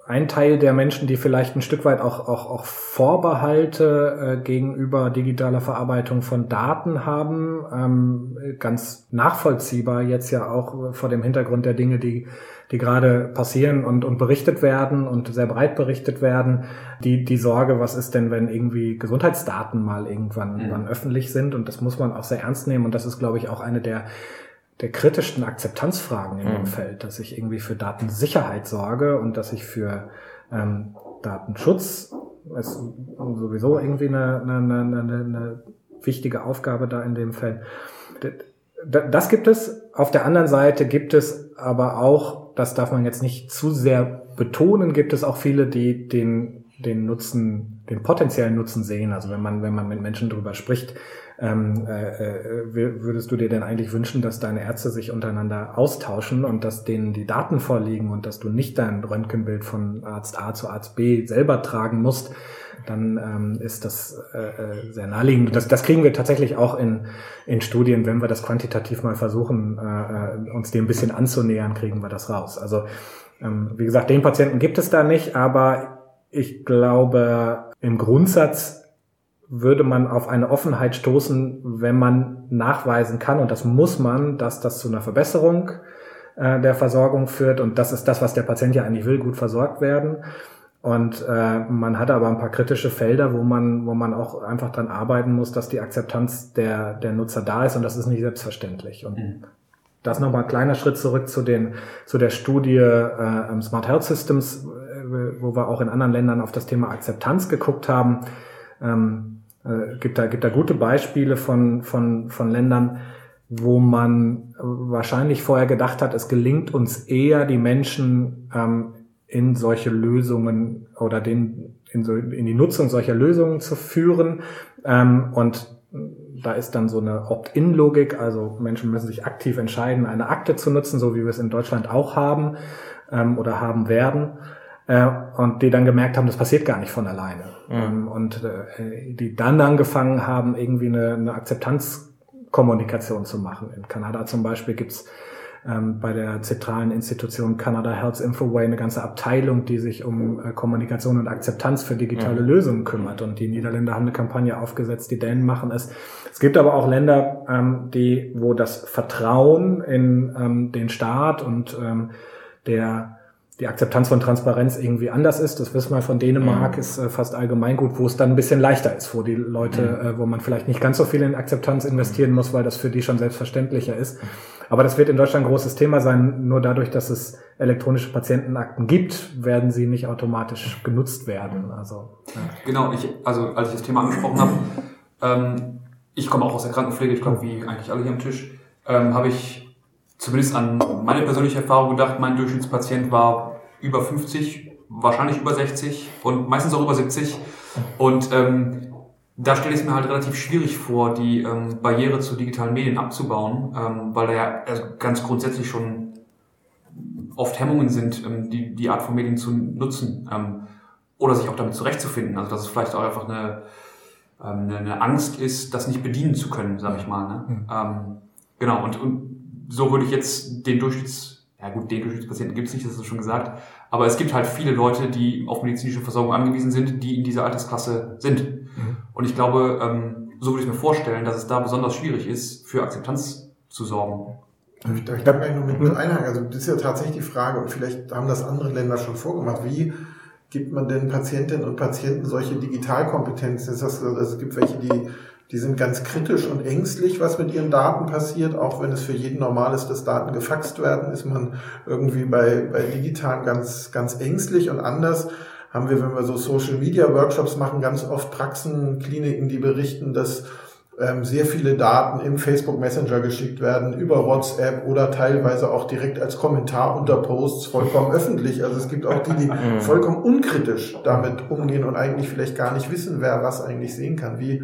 ein Teil der Menschen, die vielleicht ein Stück weit auch, auch, auch Vorbehalte äh, gegenüber digitaler Verarbeitung von Daten haben, ähm, ganz nachvollziehbar jetzt ja auch vor dem Hintergrund der Dinge, die, die gerade passieren und, und berichtet werden und sehr breit berichtet werden. Die, die Sorge, was ist denn, wenn irgendwie Gesundheitsdaten mal irgendwann mhm. öffentlich sind? Und das muss man auch sehr ernst nehmen. Und das ist, glaube ich, auch eine der der kritischsten Akzeptanzfragen in mhm. dem Feld, dass ich irgendwie für Datensicherheit sorge und dass ich für ähm, Datenschutz ist sowieso irgendwie eine, eine, eine, eine wichtige Aufgabe da in dem Feld. Das gibt es. Auf der anderen Seite gibt es aber auch, das darf man jetzt nicht zu sehr betonen, gibt es auch viele, die den, den Nutzen, den potenziellen Nutzen sehen. Also wenn man, wenn man mit Menschen darüber spricht, ähm, äh, äh würdest du dir denn eigentlich wünschen, dass deine Ärzte sich untereinander austauschen und dass denen die Daten vorliegen und dass du nicht dein Röntgenbild von Arzt A zu Arzt B selber tragen musst, dann ähm, ist das äh, äh, sehr naheliegend. Das, das kriegen wir tatsächlich auch in, in Studien, wenn wir das quantitativ mal versuchen, äh, äh uns dem ein bisschen anzunähern, kriegen wir das raus. Also ähm, wie gesagt, den Patienten gibt es da nicht, aber ich glaube, im Grundsatz würde man auf eine Offenheit stoßen, wenn man nachweisen kann, und das muss man, dass das zu einer Verbesserung äh, der Versorgung führt. Und das ist das, was der Patient ja eigentlich will, gut versorgt werden. Und äh, man hat aber ein paar kritische Felder, wo man, wo man auch einfach dran arbeiten muss, dass die Akzeptanz der, der Nutzer da ist und das ist nicht selbstverständlich. Und mhm. das nochmal ein kleiner Schritt zurück zu, den, zu der Studie äh, Smart Health Systems, äh, wo wir auch in anderen Ländern auf das Thema Akzeptanz geguckt haben. Ähm, äh, gibt da, gibt da gute Beispiele von, von, von Ländern, wo man wahrscheinlich vorher gedacht hat, es gelingt uns eher, die Menschen ähm, in solche Lösungen oder den, in, so, in die Nutzung solcher Lösungen zu führen. Ähm, und da ist dann so eine Opt-in-Logik, also Menschen müssen sich aktiv entscheiden, eine Akte zu nutzen, so wie wir es in Deutschland auch haben ähm, oder haben werden äh, und die dann gemerkt haben, das passiert gar nicht von alleine. Mhm. und äh, die dann angefangen haben, irgendwie eine, eine Akzeptanzkommunikation zu machen. In Kanada zum Beispiel gibt's ähm, bei der zentralen Institution Canada Health Infoway eine ganze Abteilung, die sich um äh, Kommunikation und Akzeptanz für digitale mhm. Lösungen kümmert. Und die Niederländer haben eine Kampagne aufgesetzt, die Dänen machen es. Es gibt aber auch Länder, ähm, die, wo das Vertrauen in ähm, den Staat und ähm, der die Akzeptanz von Transparenz irgendwie anders ist. Das wissen wir von Dänemark, mhm. ist äh, fast allgemeingut, wo es dann ein bisschen leichter ist, wo die Leute, mhm. äh, wo man vielleicht nicht ganz so viel in Akzeptanz investieren muss, weil das für die schon selbstverständlicher ist. Aber das wird in Deutschland ein großes Thema sein. Nur dadurch, dass es elektronische Patientenakten gibt, werden sie nicht automatisch genutzt werden. Also, ja. Genau, ich, also als ich das Thema angesprochen habe, ähm, ich komme auch aus der Krankenpflege, ich glaube, wie eigentlich alle hier am Tisch, ähm, habe ich zumindest an meine persönliche Erfahrung gedacht, mein Durchschnittspatient war über 50, wahrscheinlich über 60 und meistens auch über 70. Und ähm, da stelle ich es mir halt relativ schwierig vor, die ähm, Barriere zu digitalen Medien abzubauen, ähm, weil da ja also ganz grundsätzlich schon oft Hemmungen sind, ähm, die, die Art von Medien zu nutzen ähm, oder sich auch damit zurechtzufinden. Also dass es vielleicht auch einfach eine, ähm, eine, Angst ist, das nicht bedienen zu können, sage ich mal. Ne? Mhm. Ähm, genau, und, und so würde ich jetzt den Durchschnitts, ja gut, den Durchschnittspatienten gibt es nicht, das ist schon gesagt, aber es gibt halt viele Leute, die auf medizinische Versorgung angewiesen sind, die in dieser Altersklasse sind. Mhm. Und ich glaube, ähm, so würde ich mir vorstellen, dass es da besonders schwierig ist, für Akzeptanz zu sorgen. Ich darf gleich noch mit mhm. einhaken. Also das ist ja tatsächlich die Frage, und vielleicht haben das andere Länder schon vorgemacht, wie gibt man denn Patientinnen und Patienten solche Digitalkompetenzen? Also es gibt welche, die die sind ganz kritisch und ängstlich, was mit ihren Daten passiert. Auch wenn es für jeden normal ist, dass Daten gefaxt werden, ist man irgendwie bei, bei digitalen ganz, ganz ängstlich und anders haben wir, wenn wir so Social Media Workshops machen, ganz oft Praxen, Kliniken, die berichten, dass ähm, sehr viele Daten im Facebook Messenger geschickt werden, über WhatsApp oder teilweise auch direkt als Kommentar unter Posts vollkommen öffentlich. Also es gibt auch die, die mhm. vollkommen unkritisch damit umgehen und eigentlich vielleicht gar nicht wissen, wer was eigentlich sehen kann. Wie,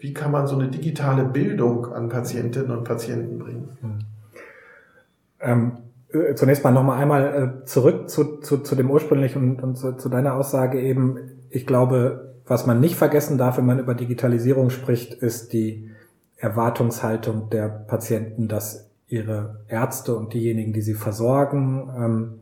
wie kann man so eine digitale Bildung an Patientinnen und Patienten bringen? Hm. Ähm, äh, zunächst mal nochmal einmal äh, zurück zu, zu, zu dem ursprünglichen und, und zu, zu deiner Aussage eben. Ich glaube, was man nicht vergessen darf, wenn man über Digitalisierung spricht, ist die Erwartungshaltung der Patienten, dass ihre Ärzte und diejenigen, die sie versorgen, ähm,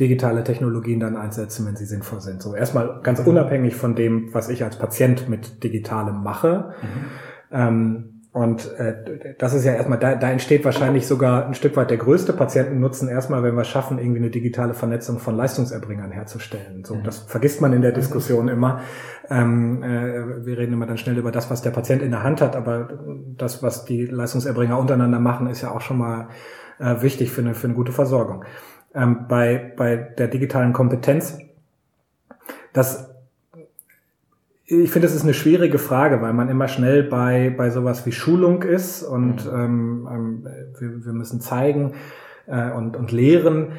digitale Technologien dann einsetzen, wenn sie sinnvoll sind. So erstmal ganz unabhängig von dem, was ich als Patient mit Digitalem mache. Mhm. Ähm, und äh, das ist ja erstmal, da, da entsteht wahrscheinlich sogar ein Stück weit der größte Patientennutzen erstmal, wenn wir schaffen, irgendwie eine digitale Vernetzung von Leistungserbringern herzustellen. So, mhm. das vergisst man in der Diskussion immer. Ähm, äh, wir reden immer dann schnell über das, was der Patient in der Hand hat, aber das, was die Leistungserbringer untereinander machen, ist ja auch schon mal äh, wichtig für eine, für eine gute Versorgung. Ähm, bei, bei der digitalen Kompetenz, das ich finde, das ist eine schwierige Frage, weil man immer schnell bei, bei sowas wie Schulung ist und mhm. ähm, ähm, wir, wir müssen zeigen äh, und, und lehren.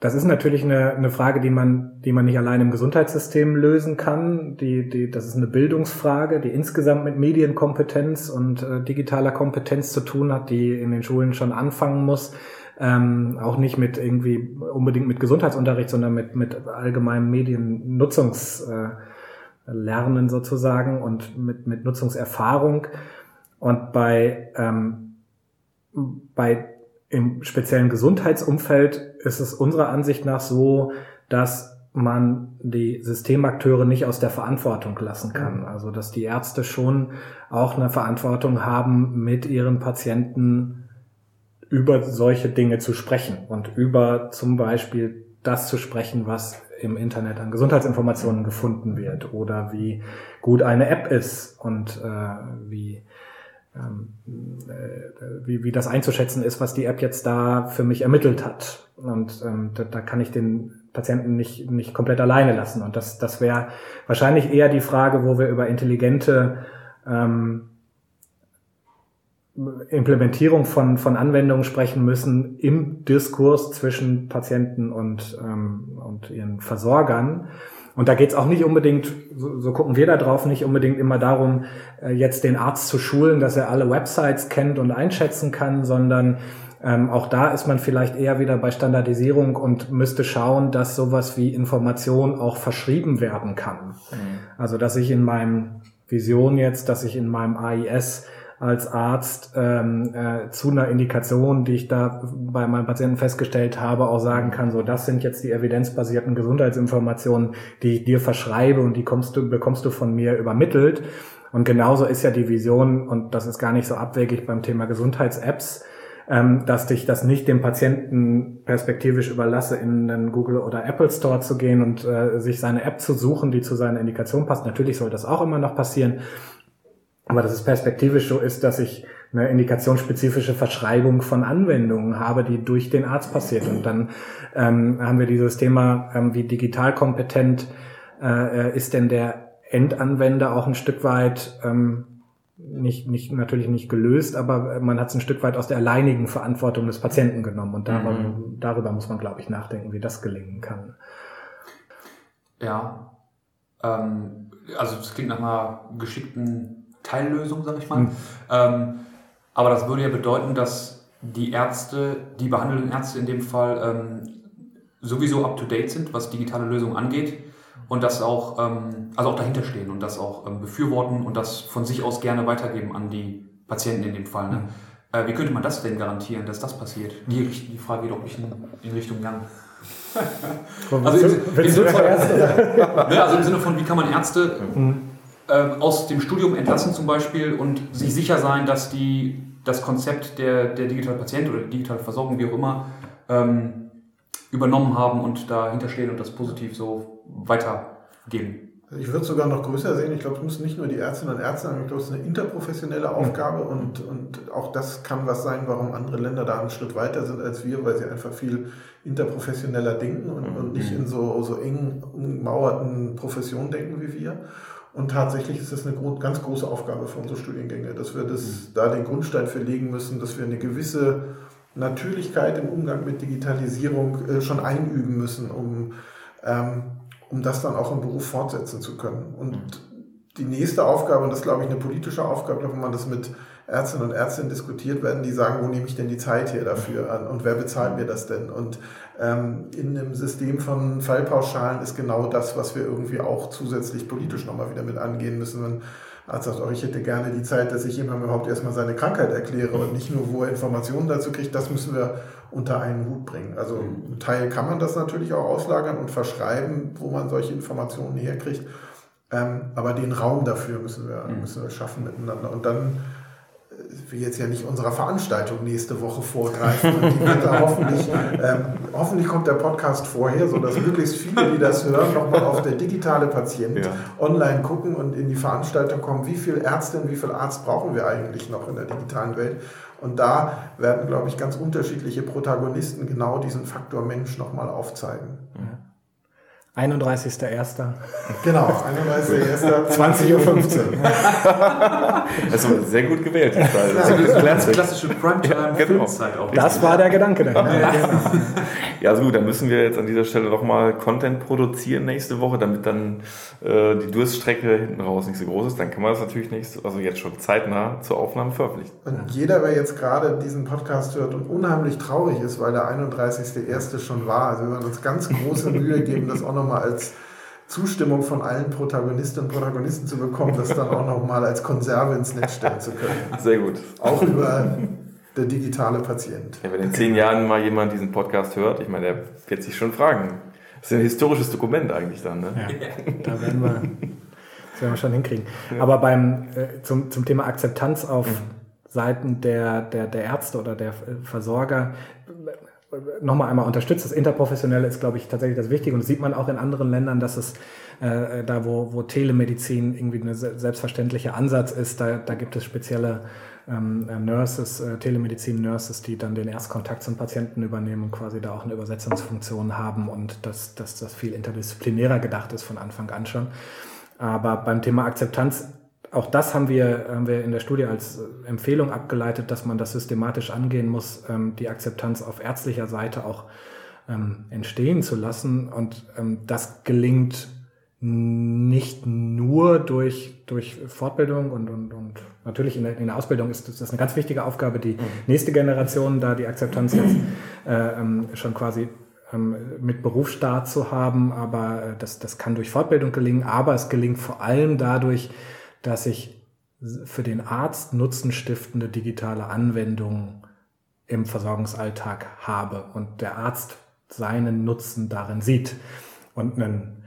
Das ist natürlich eine, eine Frage, die man, die man nicht allein im Gesundheitssystem lösen kann. Die, die, das ist eine Bildungsfrage, die insgesamt mit Medienkompetenz und äh, digitaler Kompetenz zu tun hat, die in den Schulen schon anfangen muss. Ähm, auch nicht mit irgendwie unbedingt mit Gesundheitsunterricht, sondern mit, mit allgemeinem Mediennutzungs äh, sozusagen und mit, mit Nutzungserfahrung. Und bei, ähm, bei im speziellen Gesundheitsumfeld ist es unserer Ansicht nach so, dass man die Systemakteure nicht aus der Verantwortung lassen kann. Mhm. Also dass die Ärzte schon auch eine Verantwortung haben, mit ihren Patienten über solche Dinge zu sprechen und über zum Beispiel das zu sprechen, was im Internet an Gesundheitsinformationen gefunden wird oder wie gut eine App ist und äh, wie, ähm, äh, wie, wie das einzuschätzen ist, was die App jetzt da für mich ermittelt hat. Und ähm, da, da kann ich den Patienten nicht, nicht komplett alleine lassen. Und das, das wäre wahrscheinlich eher die Frage, wo wir über intelligente ähm, Implementierung von, von Anwendungen sprechen müssen im Diskurs zwischen Patienten und, ähm, und ihren Versorgern. Und da geht es auch nicht unbedingt, so, so gucken wir da drauf, nicht unbedingt immer darum, äh, jetzt den Arzt zu schulen, dass er alle Websites kennt und einschätzen kann, sondern ähm, auch da ist man vielleicht eher wieder bei Standardisierung und müsste schauen, dass sowas wie Information auch verschrieben werden kann. Mhm. Also dass ich in meinem Vision jetzt, dass ich in meinem AIS als Arzt ähm, äh, zu einer Indikation, die ich da bei meinem Patienten festgestellt habe, auch sagen kann, so das sind jetzt die evidenzbasierten Gesundheitsinformationen, die ich dir verschreibe und die kommst du, bekommst du von mir übermittelt. Und genauso ist ja die Vision, und das ist gar nicht so abwegig beim Thema Gesundheits-Apps, ähm, dass ich das nicht dem Patienten perspektivisch überlasse, in einen Google oder Apple Store zu gehen und äh, sich seine App zu suchen, die zu seiner Indikation passt. Natürlich soll das auch immer noch passieren, aber dass es perspektivisch so ist, dass ich eine indikationsspezifische Verschreibung von Anwendungen habe, die durch den Arzt passiert. Und dann ähm, haben wir dieses Thema, ähm, wie digital kompetent äh, ist denn der Endanwender auch ein Stück weit ähm, nicht, nicht, natürlich nicht gelöst, aber man hat es ein Stück weit aus der alleinigen Verantwortung des Patienten genommen. Und darum, mhm. darüber muss man, glaube ich, nachdenken, wie das gelingen kann. Ja, ähm, also es klingt nach einer geschickten Teillösung, sag ich mal. Mhm. Ähm, aber das würde ja bedeuten, dass die Ärzte, die behandelnden Ärzte in dem Fall, ähm, sowieso up-to-date sind, was digitale Lösungen angeht und das auch, ähm, also auch dahinter stehen und das auch ähm, befürworten und das von sich aus gerne weitergeben an die Patienten in dem Fall. Ne? Mhm. Äh, wie könnte man das denn garantieren, dass das passiert? Die, die Frage geht auch nicht in, in Richtung Jan. also, im, im Sinne von, ne, also im Sinne von, wie kann man Ärzte mhm aus dem Studium entlassen zum Beispiel und sich sicher sein, dass die das Konzept der, der digitalen Patient oder digitale Versorgung, wie auch immer, ähm, übernommen haben und dahinter stehen und das positiv so weitergeben. Ich würde es sogar noch größer sehen. Ich glaube, es müssen nicht nur die Ärztinnen und Ärzte sein, ich glaube, es ist eine interprofessionelle Aufgabe und, und auch das kann was sein, warum andere Länder da einen Schritt weiter sind als wir, weil sie einfach viel interprofessioneller denken und, und nicht in so, so eng ummauerten Professionen denken wie wir. Und tatsächlich ist das eine ganz große Aufgabe für unsere Studiengänge, dass wir das, mhm. da den Grundstein verlegen müssen, dass wir eine gewisse Natürlichkeit im Umgang mit Digitalisierung äh, schon einüben müssen, um, ähm, um das dann auch im Beruf fortsetzen zu können. Und mhm. die nächste Aufgabe, und das glaube ich eine politische Aufgabe, wenn man das mit Ärztinnen und Ärztinnen diskutiert werden, die sagen, wo nehme ich denn die Zeit hier dafür an und wer bezahlt mir das denn? Und ähm, in einem System von Fallpauschalen ist genau das, was wir irgendwie auch zusätzlich politisch nochmal wieder mit angehen müssen. Wenn Arzt sagt, oh, ich hätte gerne die Zeit, dass ich jemandem überhaupt erstmal seine Krankheit erkläre und nicht nur, wo er Informationen dazu kriegt, das müssen wir unter einen Hut bringen. Also ein Teil kann man das natürlich auch auslagern und verschreiben, wo man solche Informationen herkriegt. Ähm, aber den Raum dafür müssen wir, mhm. müssen wir schaffen miteinander. Und dann ich will jetzt ja nicht unserer Veranstaltung nächste Woche vorgreifen. Und die wird da hoffentlich, ähm, hoffentlich kommt der Podcast vorher, sodass möglichst viele, die das hören, nochmal auf der digitale Patient ja. online gucken und in die Veranstaltung kommen. Wie viel Ärztin, wie viel Arzt brauchen wir eigentlich noch in der digitalen Welt? Und da werden, glaube ich, ganz unterschiedliche Protagonisten genau diesen Faktor Mensch nochmal aufzeigen. Ja. 31.01. Genau, 31.01. 20.15 Uhr. Also sehr gut gewählt. Das ist eine ganz klassische Primetime-Filmzeit ja, genau. auch. Das war der Gedanke. Dann. Ja, genau. ja, also gut, dann müssen wir jetzt an dieser Stelle nochmal Content produzieren nächste Woche, damit dann äh, die Durststrecke hinten raus nicht so groß ist. Dann kann man das natürlich nicht, also jetzt schon zeitnah zur Aufnahme veröffentlichen. Und jeder, wer jetzt gerade diesen Podcast hört und unheimlich traurig ist, weil der 31.01. schon war, also wir werden uns ganz große Mühe geben, das auch noch nochmal als Zustimmung von allen Protagonistinnen und Protagonisten zu bekommen, das dann auch nochmal als Konserve ins Netz stellen zu können. Sehr gut. Auch über der digitale Patient. Ja, wenn in zehn Jahren mal jemand diesen Podcast hört, ich meine, der wird sich schon fragen. Das ist ein historisches Dokument eigentlich dann. Ne? Ja, da werden wir, das werden wir schon hinkriegen. Ja. Aber beim, äh, zum, zum Thema Akzeptanz auf mhm. Seiten der, der, der Ärzte oder der Versorger nochmal einmal unterstützt. Das Interprofessionelle ist, glaube ich, tatsächlich das Wichtige. Und das sieht man auch in anderen Ländern, dass es äh, da, wo, wo Telemedizin irgendwie ein selbstverständlicher Ansatz ist, da, da gibt es spezielle ähm, äh, Nurses, äh, Telemedizin-Nurses, die dann den Erstkontakt zum Patienten übernehmen und quasi da auch eine Übersetzungsfunktion haben und dass, dass das viel interdisziplinärer gedacht ist von Anfang an schon. Aber beim Thema Akzeptanz auch das haben wir, haben wir in der Studie als äh, Empfehlung abgeleitet, dass man das systematisch angehen muss, ähm, die Akzeptanz auf ärztlicher Seite auch ähm, entstehen zu lassen. Und ähm, das gelingt nicht nur durch, durch Fortbildung und, und, und natürlich in der, in der Ausbildung ist das eine ganz wichtige Aufgabe, die mhm. nächste Generation da die Akzeptanz jetzt äh, schon quasi mit Berufsstart zu haben, aber äh, das, das kann durch Fortbildung gelingen, aber es gelingt vor allem dadurch, dass ich für den Arzt nutzenstiftende digitale Anwendungen im Versorgungsalltag habe und der Arzt seinen Nutzen darin sieht. Und ein,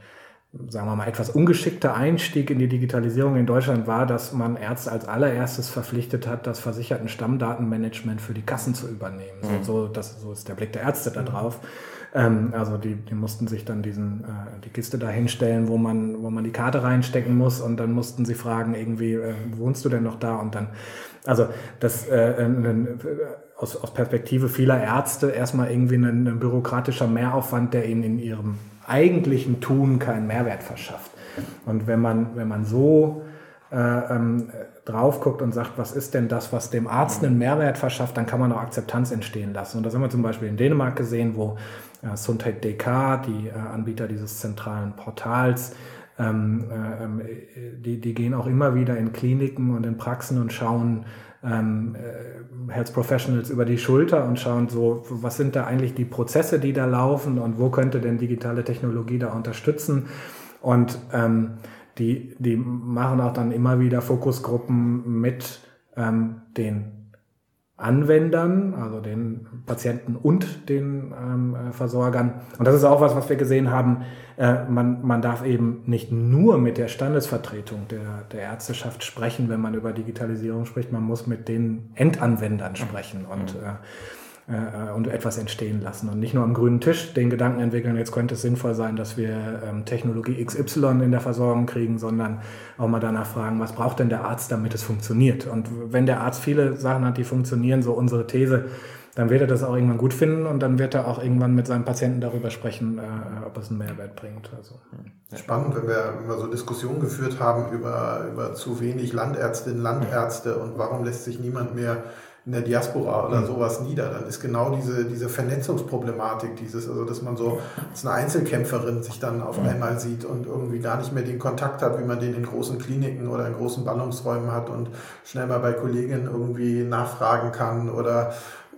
sagen wir mal, etwas ungeschickter Einstieg in die Digitalisierung in Deutschland war, dass man Ärzte als allererstes verpflichtet hat, das versicherten Stammdatenmanagement für die Kassen zu übernehmen. Mhm. So, das, so ist der Blick der Ärzte da drauf. Ähm, also die, die mussten sich dann diesen, äh, die Kiste da hinstellen, wo man, wo man die Karte reinstecken muss und dann mussten sie fragen, irgendwie, äh, wohnst du denn noch da? Und dann, also das äh, aus, aus Perspektive vieler Ärzte erstmal irgendwie ein, ein bürokratischer Mehraufwand, der ihnen in ihrem eigentlichen Tun keinen Mehrwert verschafft. Und wenn man, wenn man so äh, ähm, drauf guckt und sagt, was ist denn das, was dem Arzt einen Mehrwert verschafft, dann kann man auch Akzeptanz entstehen lassen. Und das haben wir zum Beispiel in Dänemark gesehen, wo äh, Sundheit DK, die äh, Anbieter dieses zentralen Portals, ähm, äh, ähm, die, die gehen auch immer wieder in Kliniken und in Praxen und schauen ähm, äh, Health Professionals über die Schulter und schauen so, was sind da eigentlich die Prozesse, die da laufen und wo könnte denn digitale Technologie da unterstützen. Und ähm, die, die machen auch dann immer wieder Fokusgruppen mit ähm, den Anwendern, also den Patienten und den ähm, äh, Versorgern. Und das ist auch was, was wir gesehen haben. Äh, man, man darf eben nicht nur mit der Standesvertretung der, der Ärzteschaft sprechen, wenn man über Digitalisierung spricht. Man muss mit den Endanwendern sprechen. Und äh, äh, und etwas entstehen lassen und nicht nur am grünen Tisch den Gedanken entwickeln, jetzt könnte es sinnvoll sein, dass wir ähm, Technologie XY in der Versorgung kriegen, sondern auch mal danach fragen, was braucht denn der Arzt, damit es funktioniert? Und wenn der Arzt viele Sachen hat, die funktionieren, so unsere These, dann wird er das auch irgendwann gut finden und dann wird er auch irgendwann mit seinem Patienten darüber sprechen, äh, ob es einen Mehrwert bringt. Also. Spannend, wenn wir immer so Diskussionen geführt haben über, über zu wenig Landärztinnen, Landärzte und warum lässt sich niemand mehr in der Diaspora oder mhm. sowas nieder, dann ist genau diese, diese Vernetzungsproblematik, dieses, also dass man so als eine Einzelkämpferin sich dann auf mhm. einmal sieht und irgendwie gar nicht mehr den Kontakt hat, wie man den in großen Kliniken oder in großen Ballungsräumen hat und schnell mal bei Kolleginnen irgendwie nachfragen kann oder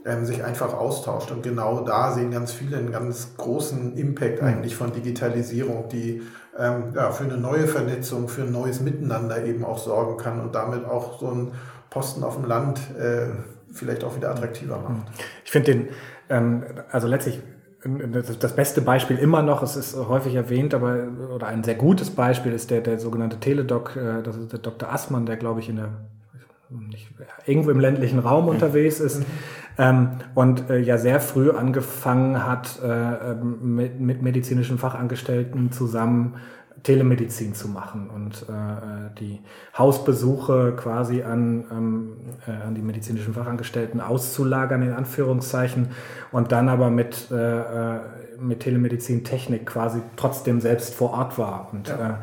ähm, sich einfach austauscht. Und genau da sehen ganz viele einen ganz großen Impact mhm. eigentlich von Digitalisierung, die ähm, ja, für eine neue Vernetzung, für ein neues Miteinander eben auch sorgen kann und damit auch so ein Posten auf dem Land äh, vielleicht auch wieder attraktiver macht. Ich finde den, ähm, also letztlich das beste Beispiel immer noch, es ist häufig erwähnt, aber oder ein sehr gutes Beispiel ist der, der sogenannte Teledoc, äh, das ist der Dr. Assmann, der glaube ich in der nicht, irgendwo im ländlichen Raum unterwegs ist mhm. ähm, und äh, ja sehr früh angefangen hat, äh, ähm, mit, mit medizinischen Fachangestellten zusammen Telemedizin zu machen und äh, die Hausbesuche quasi an, ähm, äh, an die medizinischen Fachangestellten auszulagern, in Anführungszeichen, und dann aber mit, äh, äh mit Telemedizin-Technik quasi trotzdem selbst vor Ort war. Und ja. äh,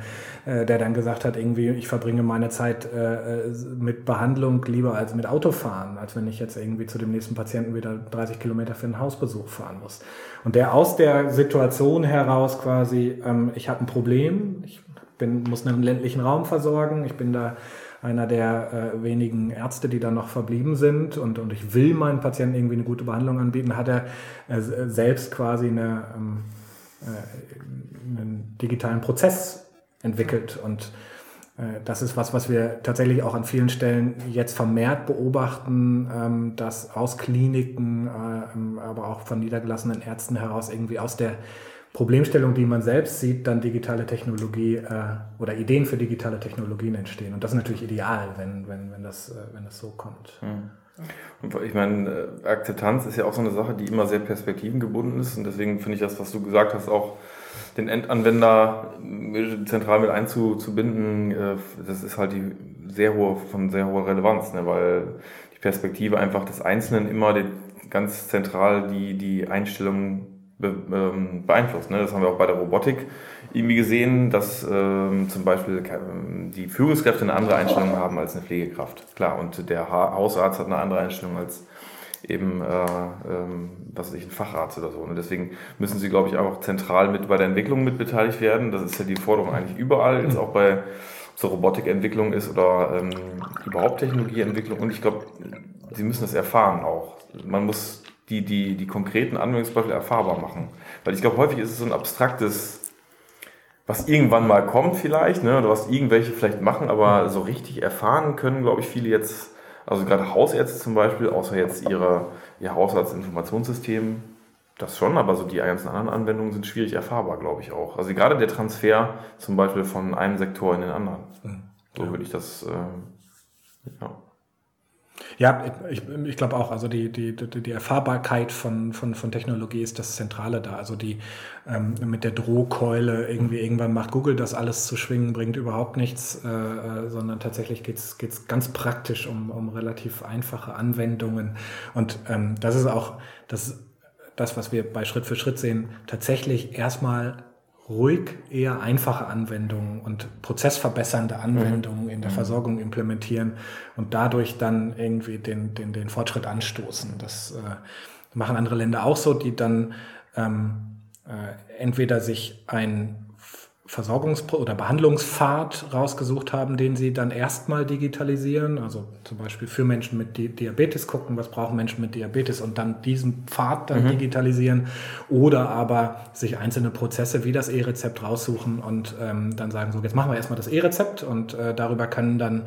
äh der dann gesagt hat, irgendwie, ich verbringe meine Zeit äh, äh, mit Behandlung lieber als mit Autofahren, als wenn ich jetzt irgendwie zu dem nächsten Patienten wieder 30 Kilometer für einen Hausbesuch fahren muss. Und der aus der Situation heraus quasi, ähm, ich habe ein Problem, ich bin, muss einen ländlichen Raum versorgen, ich bin da einer der äh, wenigen Ärzte, die da noch verblieben sind und, und ich will meinen Patienten irgendwie eine gute Behandlung anbieten, hat er äh, selbst quasi eine, ähm, äh, einen digitalen Prozess entwickelt und äh, das ist was, was wir tatsächlich auch an vielen Stellen jetzt vermehrt beobachten, ähm, dass aus Kliniken, äh, aber auch von niedergelassenen Ärzten heraus irgendwie aus der Problemstellung, die man selbst sieht, dann digitale Technologie äh, oder Ideen für digitale Technologien entstehen. Und das ist natürlich ideal, wenn, wenn, wenn, das, wenn das so kommt. Mhm. Ich meine, Akzeptanz ist ja auch so eine Sache, die immer sehr perspektivengebunden ist. Und deswegen finde ich das, was du gesagt hast, auch den Endanwender zentral mit einzubinden, äh, das ist halt die sehr hohe, von sehr hoher Relevanz, ne? weil die Perspektive einfach des Einzelnen immer die, ganz zentral die, die Einstellung ähm, beeinflusst. Ne? Das haben wir auch bei der Robotik irgendwie gesehen, dass ähm, zum Beispiel äh, die Führungskräfte eine andere Einstellung haben als eine Pflegekraft. Klar, und der Hausarzt hat eine andere Einstellung als eben, äh, ähm, was weiß ich, ein Facharzt oder so. Und deswegen müssen sie, glaube ich, auch zentral mit bei der Entwicklung mit beteiligt werden. Das ist ja die Forderung eigentlich überall, jetzt auch bei so Robotikentwicklung ist oder ähm, überhaupt Technologieentwicklung. Und ich glaube, sie müssen das erfahren auch. Man muss die, die, die konkreten Anwendungsbeispiele erfahrbar machen. Weil ich glaube, häufig ist es so ein abstraktes, was irgendwann mal kommt vielleicht, ne, oder was irgendwelche vielleicht machen, aber so richtig erfahren können, glaube ich, viele jetzt also gerade Hausärzte zum Beispiel, außer jetzt ihre, ihr Hausarztinformationssystem, das schon, aber so die ganzen anderen Anwendungen sind schwierig erfahrbar, glaube ich auch. Also gerade der Transfer zum Beispiel von einem Sektor in den anderen. Mhm. So würde ich das, äh, ja. Ja, ich, ich glaube auch, also die, die, die Erfahrbarkeit von, von, von Technologie ist das Zentrale da. Also die ähm, mit der Drohkeule irgendwie irgendwann macht Google das alles zu schwingen, bringt überhaupt nichts, äh, äh sondern tatsächlich geht's geht's ganz praktisch um, um relativ einfache Anwendungen. Und ähm, das ist auch das, das, was wir bei Schritt für Schritt sehen, tatsächlich erstmal ruhig eher einfache Anwendungen und prozessverbessernde Anwendungen mhm. in der mhm. Versorgung implementieren und dadurch dann irgendwie den, den, den Fortschritt anstoßen. Das äh, machen andere Länder auch so, die dann ähm, äh, entweder sich ein Versorgungs- oder Behandlungspfad rausgesucht haben, den sie dann erstmal digitalisieren. Also zum Beispiel für Menschen mit Diabetes gucken, was brauchen Menschen mit Diabetes und dann diesen Pfad dann mhm. digitalisieren. Oder aber sich einzelne Prozesse wie das E-Rezept raussuchen und ähm, dann sagen, so jetzt machen wir erstmal das E-Rezept und äh, darüber können dann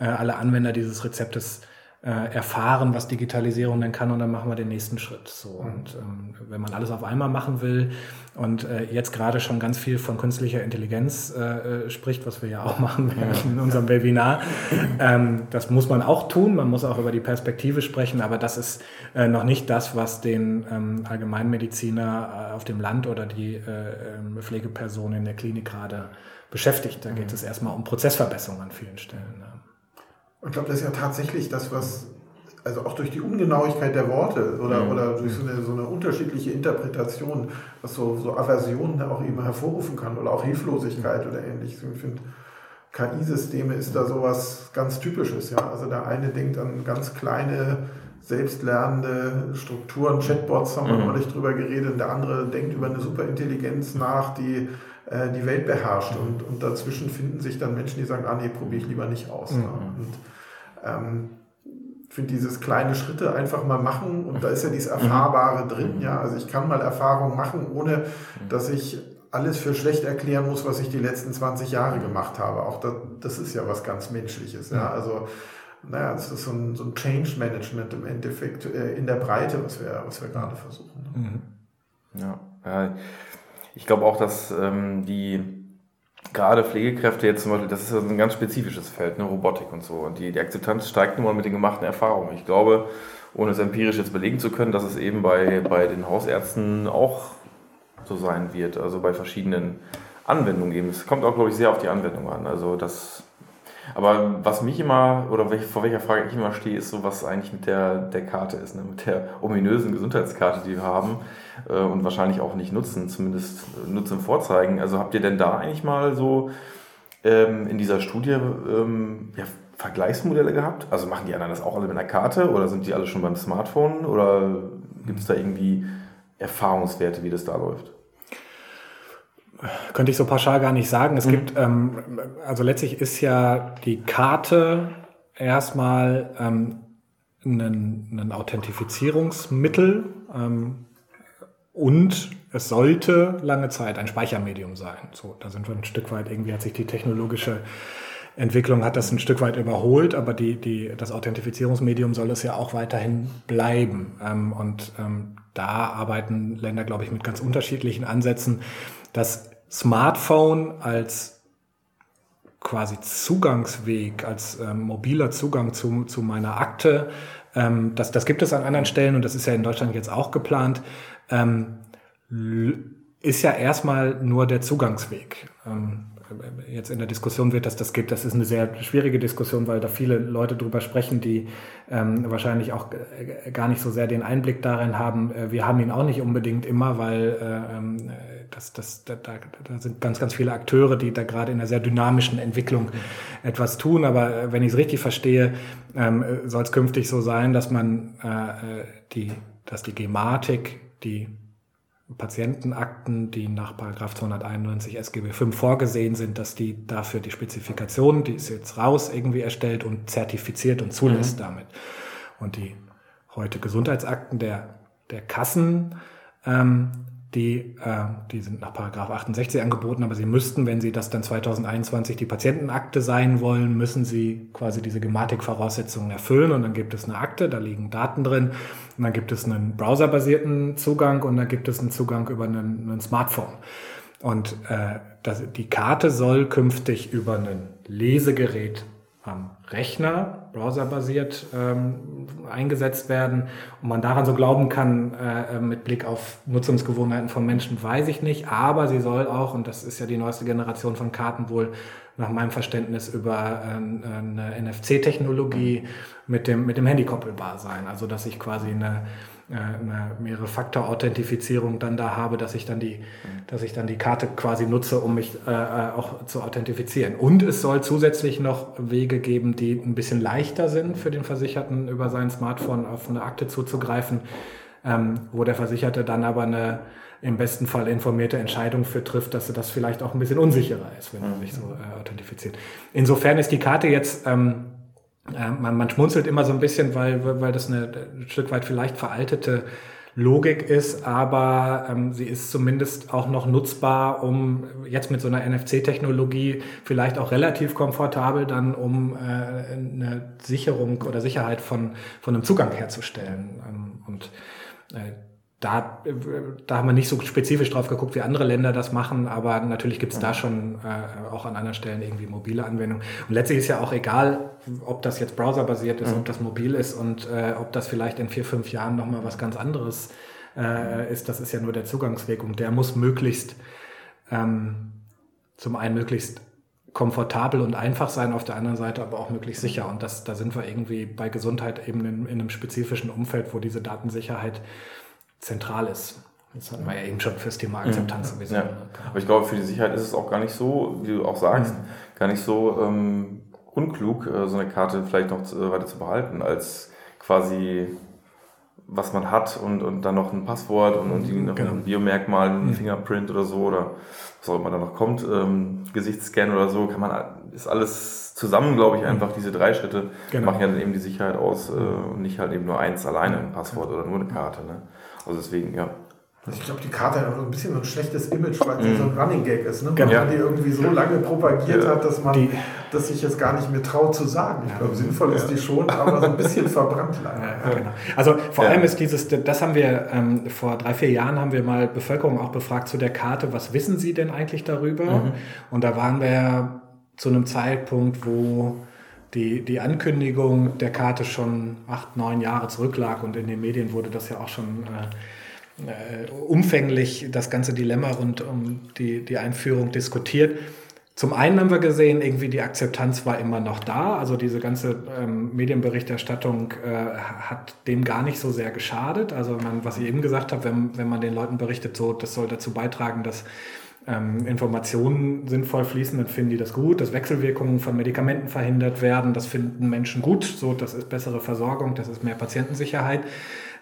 äh, alle Anwender dieses Rezeptes äh, erfahren, was Digitalisierung denn kann und dann machen wir den nächsten Schritt. So mhm. und ähm, wenn man alles auf einmal machen will und äh, jetzt gerade schon ganz viel von künstlicher Intelligenz äh, äh spricht, was wir ja auch machen in unserem Webinar, ähm, das muss man auch tun. Man muss auch über die Perspektive sprechen, aber das ist äh, noch nicht das, was den ähm, Allgemeinmediziner äh, auf dem Land oder die äh, ähm, Pflegeperson in der Klinik gerade beschäftigt. Da geht mhm. es erstmal um Prozessverbesserung an vielen Stellen. Ich glaube, das ist ja tatsächlich das, was, also auch durch die Ungenauigkeit der Worte oder, mhm. oder durch so eine, so eine unterschiedliche Interpretation, was so, so Aversionen auch eben hervorrufen kann oder auch Hilflosigkeit oder ähnliches. Ich finde, KI-Systeme ist da sowas ganz Typisches. Ja? Also der eine denkt an ganz kleine, selbstlernende Strukturen, Chatbots haben wir mhm. neulich drüber geredet, der andere denkt über eine Superintelligenz nach, die äh, die Welt beherrscht. Und, und dazwischen finden sich dann Menschen, die sagen, ah nee, probiere ich lieber nicht aus. Mhm. Und ähm, finde dieses kleine Schritte einfach mal machen und da ist ja dieses Erfahrbare drin, ja. Also ich kann mal Erfahrungen machen, ohne dass ich alles für schlecht erklären muss, was ich die letzten 20 Jahre gemacht habe. Auch das, das ist ja was ganz Menschliches, ja. Also naja, es ist so ein, so ein Change Management im Endeffekt äh, in der Breite, was wir, was wir gerade versuchen. Mhm. Ja, ja, ich glaube auch, dass ähm, die gerade Pflegekräfte jetzt zum Beispiel, das ist ein ganz spezifisches Feld, ne, Robotik und so. Und die, die Akzeptanz steigt nun mal mit den gemachten Erfahrungen. Ich glaube, ohne es empirisch jetzt belegen zu können, dass es eben bei, bei den Hausärzten auch so sein wird, also bei verschiedenen Anwendungen eben. Es kommt auch, glaube ich, sehr auf die Anwendung an. Also das aber was mich immer, oder vor welcher Frage ich immer stehe, ist so, was eigentlich mit der, der Karte ist, ne? mit der ominösen Gesundheitskarte, die wir haben äh, und wahrscheinlich auch nicht nutzen, zumindest nutzen vorzeigen. Also habt ihr denn da eigentlich mal so ähm, in dieser Studie ähm, ja, Vergleichsmodelle gehabt? Also machen die anderen das auch alle mit einer Karte oder sind die alle schon beim Smartphone oder gibt es da irgendwie Erfahrungswerte, wie das da läuft? Könnte ich so pauschal gar nicht sagen. Es mhm. gibt, ähm, also letztlich ist ja die Karte erstmal ähm, ein, ein Authentifizierungsmittel ähm, und es sollte lange Zeit ein Speichermedium sein. So, da sind wir ein Stück weit, irgendwie hat sich die technologische Entwicklung hat das ein Stück weit überholt, aber die, die, das Authentifizierungsmedium soll es ja auch weiterhin bleiben. Ähm, und ähm, da arbeiten Länder, glaube ich, mit ganz unterschiedlichen Ansätzen. Das Smartphone als quasi Zugangsweg, als ähm, mobiler Zugang zu, zu meiner Akte, ähm, das, das gibt es an anderen Stellen und das ist ja in Deutschland jetzt auch geplant, ähm, ist ja erstmal nur der Zugangsweg. Ähm, jetzt in der Diskussion wird, dass das gibt. Das ist eine sehr schwierige Diskussion, weil da viele Leute drüber sprechen, die ähm, wahrscheinlich auch gar nicht so sehr den Einblick darin haben. Äh, wir haben ihn auch nicht unbedingt immer, weil äh, ähm, das, das, da, da sind ganz, ganz viele Akteure, die da gerade in einer sehr dynamischen Entwicklung etwas tun. Aber äh, wenn ich es richtig verstehe, ähm, soll es künftig so sein, dass man äh, äh die, dass die Gematik, die Patientenakten, die nach 291 SGB V vorgesehen sind, dass die dafür die Spezifikation, die ist jetzt raus, irgendwie erstellt und zertifiziert und zulässt mhm. damit. Und die heute Gesundheitsakten der, der Kassen ähm, die, äh, die sind nach Paragraph 68 angeboten, aber sie müssten, wenn sie das dann 2021 die Patientenakte sein wollen, müssen sie quasi diese Gematik-Voraussetzungen erfüllen und dann gibt es eine Akte, da liegen Daten drin und dann gibt es einen browserbasierten Zugang und dann gibt es einen Zugang über einen, einen Smartphone. Und äh, das, die Karte soll künftig über ein Lesegerät am Rechner, browserbasiert ähm, eingesetzt werden. Und man daran so glauben kann, äh, mit Blick auf Nutzungsgewohnheiten von Menschen, weiß ich nicht. Aber sie soll auch, und das ist ja die neueste Generation von Karten wohl nach meinem Verständnis über äh, eine NFC-Technologie mit dem, mit dem Handy koppelbar sein. Also dass ich quasi eine eine mehrere Faktor Authentifizierung dann da habe, dass ich dann die, dass ich dann die Karte quasi nutze, um mich äh, äh, auch zu authentifizieren. Und es soll zusätzlich noch Wege geben, die ein bisschen leichter sind für den Versicherten über sein Smartphone auf eine Akte zuzugreifen, ähm, wo der Versicherte dann aber eine im besten Fall informierte Entscheidung für trifft, dass das vielleicht auch ein bisschen unsicherer ist, wenn er sich so äh, authentifiziert. Insofern ist die Karte jetzt ähm, äh, man, man schmunzelt immer so ein bisschen, weil, weil das eine ein Stück weit vielleicht veraltete Logik ist, aber ähm, sie ist zumindest auch noch nutzbar, um jetzt mit so einer NFC-Technologie vielleicht auch relativ komfortabel dann, um äh, eine Sicherung oder Sicherheit von, von einem Zugang herzustellen. Ähm, und äh, da, da haben wir nicht so spezifisch drauf geguckt, wie andere Länder das machen, aber natürlich gibt es da schon äh, auch an anderen Stellen irgendwie mobile Anwendungen. Und letztlich ist ja auch egal, ob das jetzt browserbasiert ist, mhm. ob das mobil ist und äh, ob das vielleicht in vier, fünf Jahren nochmal was ganz anderes äh, ist. Das ist ja nur der Zugangsweg und der muss möglichst ähm, zum einen möglichst komfortabel und einfach sein, auf der anderen Seite aber auch möglichst sicher. Und das, da sind wir irgendwie bei Gesundheit eben in, in einem spezifischen Umfeld, wo diese Datensicherheit zentral ist. Das hatten wir ja eben schon fürs Thema Akzeptanz mhm. sowieso. Ja. Aber ich glaube, für die Sicherheit ist es auch gar nicht so, wie du auch sagst, mhm. gar nicht so ähm, unklug, äh, so eine Karte vielleicht noch zu, weiter zu behalten, als quasi was man hat und, und dann noch ein Passwort und, und die, noch Genau. ein Biomerkmal, ein Mhm. Fingerprint oder so oder was auch immer da noch kommt, ähm, Gesichtsscan oder so, kann man, ist alles zusammen, glaube ich, einfach diese drei Schritte Genau. machen ja dann eben die Sicherheit aus äh, und nicht halt eben nur eins alleine, ein Passwort oder nur eine Karte. Ne? Also deswegen, ja. Ich glaube, die Karte hat auch ein bisschen so ein schlechtes Image, weil sie so ein Running Gag ist, ne? weil Genau. man die irgendwie so lange propagiert Ja. hat, dass man Die- das sich jetzt gar nicht mehr traut zu sagen. Ich Ja. glaube, sinnvoll ist die schon, aber so ein bisschen verbrannt leider. Ja, genau. Also vor Ja. allem ist dieses, das haben wir ähm, vor drei, vier Jahren haben wir mal Bevölkerung auch befragt zu der Karte, was wissen sie denn eigentlich darüber? Und da waren wir ja zu einem Zeitpunkt, wo die, die Ankündigung der Karte schon acht, neun Jahre zurücklag und in den Medien wurde das ja auch schon äh, äh, umfänglich das ganze Dilemma rund um die, die Einführung diskutiert. Zum einen haben wir gesehen, irgendwie die Akzeptanz war immer noch da. Also diese ganze ähm, Medienberichterstattung äh, hat dem gar nicht so sehr geschadet. Also man, was ich eben gesagt habe, wenn, wenn man den Leuten berichtet, so, das soll dazu beitragen, dass ähm, Informationen sinnvoll fließen, dann finden die das gut, dass Wechselwirkungen von Medikamenten verhindert werden, das finden Menschen gut, so das ist bessere Versorgung, das ist mehr Patientensicherheit.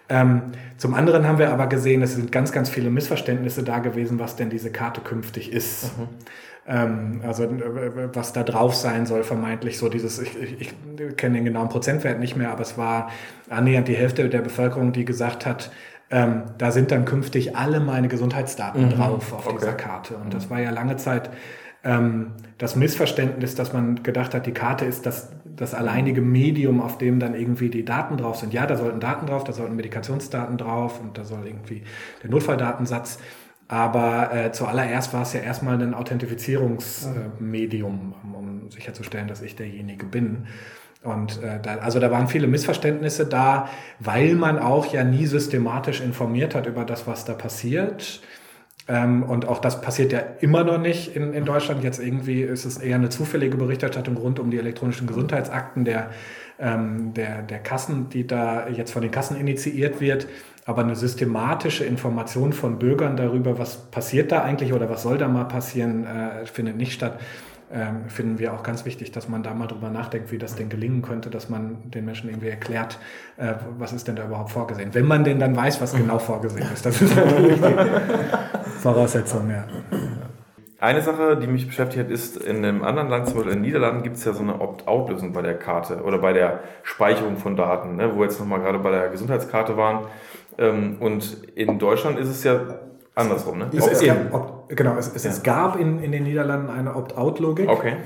Ähm, zum anderen haben wir aber gesehen, es sind ganz, ganz viele Missverständnisse da gewesen, was denn diese Karte künftig ist. Ähm, also äh, was da drauf sein soll, vermeintlich so dieses, ich, ich, ich kenne den genauen Prozentwert nicht mehr, aber es war annähernd die Hälfte der Bevölkerung, die gesagt hat, ähm, da sind dann künftig alle meine Gesundheitsdaten drauf auf Okay. dieser Karte. Und das war ja lange Zeit ähm, das Missverständnis, dass man gedacht hat, die Karte ist das, das alleinige Medium, auf dem dann irgendwie die Daten drauf sind. Ja, da sollten Daten drauf, da sollten Medikationsdaten drauf und da soll irgendwie der Notfalldatensatz. Aber äh, zuallererst war es ja erstmal ein Authentifizierungsmedium, um, um sicherzustellen, dass ich derjenige bin. Und äh, da, also da waren viele Missverständnisse da, weil man auch ja nie systematisch informiert hat über das, was da passiert. Ähm, und auch das passiert ja immer noch nicht in, in Deutschland. Jetzt irgendwie ist es eher eine zufällige Berichterstattung rund um die elektronischen Gesundheitsakten der, ähm, der, der Kassen, die da jetzt von den Kassen initiiert wird. Aber eine systematische Information von Bürgern darüber, was passiert da eigentlich oder was soll da mal passieren, äh, findet nicht statt. Ähm, finden wir auch ganz wichtig, dass man da mal drüber nachdenkt, wie das denn gelingen könnte, dass man den Menschen irgendwie erklärt, äh, was ist denn da überhaupt vorgesehen. Wenn man denn dann weiß, was genau vorgesehen ist. Das ist natürlich die Voraussetzung, ja. Eine Sache, die mich beschäftigt hat, ist, in einem anderen Land, zum Beispiel in den Niederlanden, gibt es ja so eine Opt-out-Lösung bei der Karte oder bei der Speicherung von Daten, ne, wo wir jetzt nochmal gerade bei der Gesundheitskarte waren. Ähm, und in Deutschland ist es ja andersrum. Ne? Es, es gab, Opt- genau, es, es, es gab in, in den Niederlanden eine Opt-out-Logik. Okay.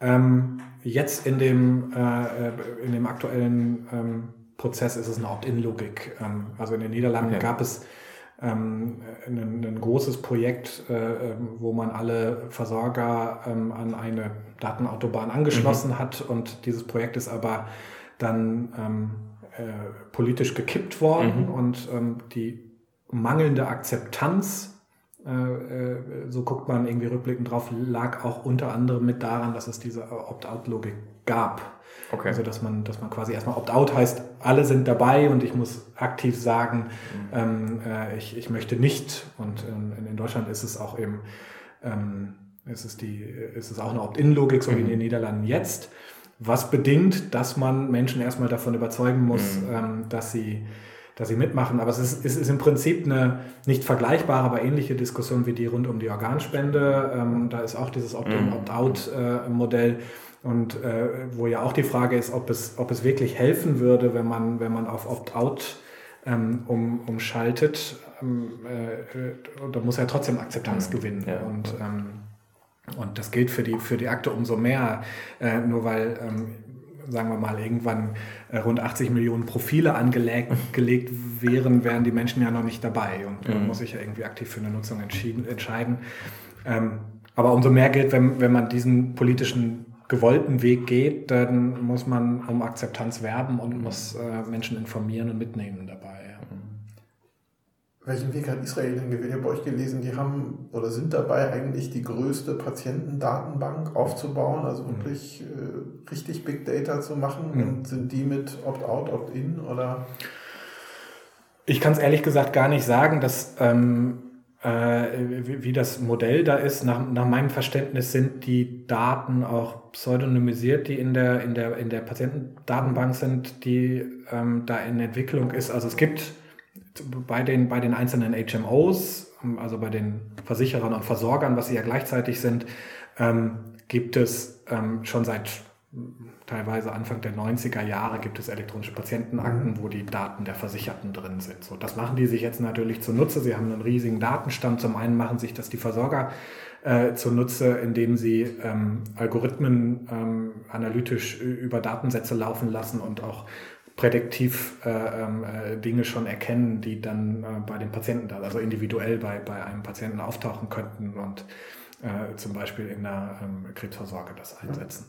Ähm, jetzt in dem, äh, in dem aktuellen ähm, Prozess ist es eine Opt-in-Logik. Ähm, also in den Niederlanden Okay. gab es ähm, ein, ein großes Projekt, äh, ähm, wo man alle Versorger ähm, an eine Datenautobahn angeschlossen hat und dieses Projekt ist aber dann äh, politisch gekippt worden und ähm, die mangelnde Akzeptanz äh, äh, so guckt man irgendwie rückblickend drauf, lag auch unter anderem mit daran, dass es diese Opt-out-Logik gab. Okay. Also dass man, dass man quasi erstmal Opt-out heißt, alle sind dabei und ich muss aktiv sagen, ähm, äh, ich, ich möchte nicht. Und ähm, in, in Deutschland ist es auch eben, ähm, ist es die, ist es auch eine Opt-in-Logik, so wie in den Niederlanden jetzt. Was bedingt, dass man Menschen erstmal davon überzeugen muss, ähm, dass sie dass sie mitmachen. Aber es ist, es ist im Prinzip eine nicht vergleichbare, aber ähnliche Diskussion wie die rund um die Organspende. Ähm, da ist auch dieses Opt-in, Opt-out-Modell. Und äh, wo ja auch die Frage ist, ob es, ob es wirklich helfen würde, wenn man, wenn man auf Opt-out ähm, um, umschaltet. Ähm, äh, äh, da muss er trotzdem Akzeptanz gewinnen. Ja. Und, ähm, und das gilt für die, für die Akte umso mehr, äh, nur weil, ähm, sagen wir mal, irgendwann äh, rund 80 Millionen Profile angelegt gelegt wären, wären die Menschen ja noch nicht dabei. Und man muss sich ja irgendwie aktiv für eine Nutzung entscheiden. Ähm, aber umso mehr gilt, wenn, wenn man diesen politischen gewollten Weg geht, dann muss man um Akzeptanz werben und muss äh, Menschen informieren und mitnehmen dabei. Welchen Weg hat Israel denn gewählt? Ich habe bei euch gelesen, die haben oder sind dabei, eigentlich die größte Patientendatenbank aufzubauen, also wirklich äh, richtig Big Data zu machen. Mhm. Und sind die mit Opt-out, Opt-in oder? Ich kann es ehrlich gesagt gar nicht sagen, dass ähm, äh, wie, wie das Modell da ist. Nach, nach meinem Verständnis sind die Daten auch pseudonymisiert, die in der, in der, in der Patientendatenbank sind, die ähm, da in Entwicklung ist. Also es gibt bei den, bei den einzelnen HMOs, also bei den Versicherern und Versorgern, was sie ja gleichzeitig sind, ähm, gibt es ähm, schon seit teilweise Anfang der 90er Jahre gibt es elektronische Patientenakten, mhm. wo die Daten der Versicherten drin sind. So, das machen die sich jetzt natürlich zunutze. Sie haben einen riesigen Datenstand. Zum einen machen sich das die Versorger äh, zunutze, indem sie ähm, Algorithmen ähm, analytisch über Datensätze laufen lassen und auch prädiktiv äh, ähm, äh, Dinge schon erkennen, die dann äh, bei den Patienten, also individuell bei, bei einem Patienten auftauchen könnten und äh, zum Beispiel in der ähm, Krebsvorsorge das einsetzen.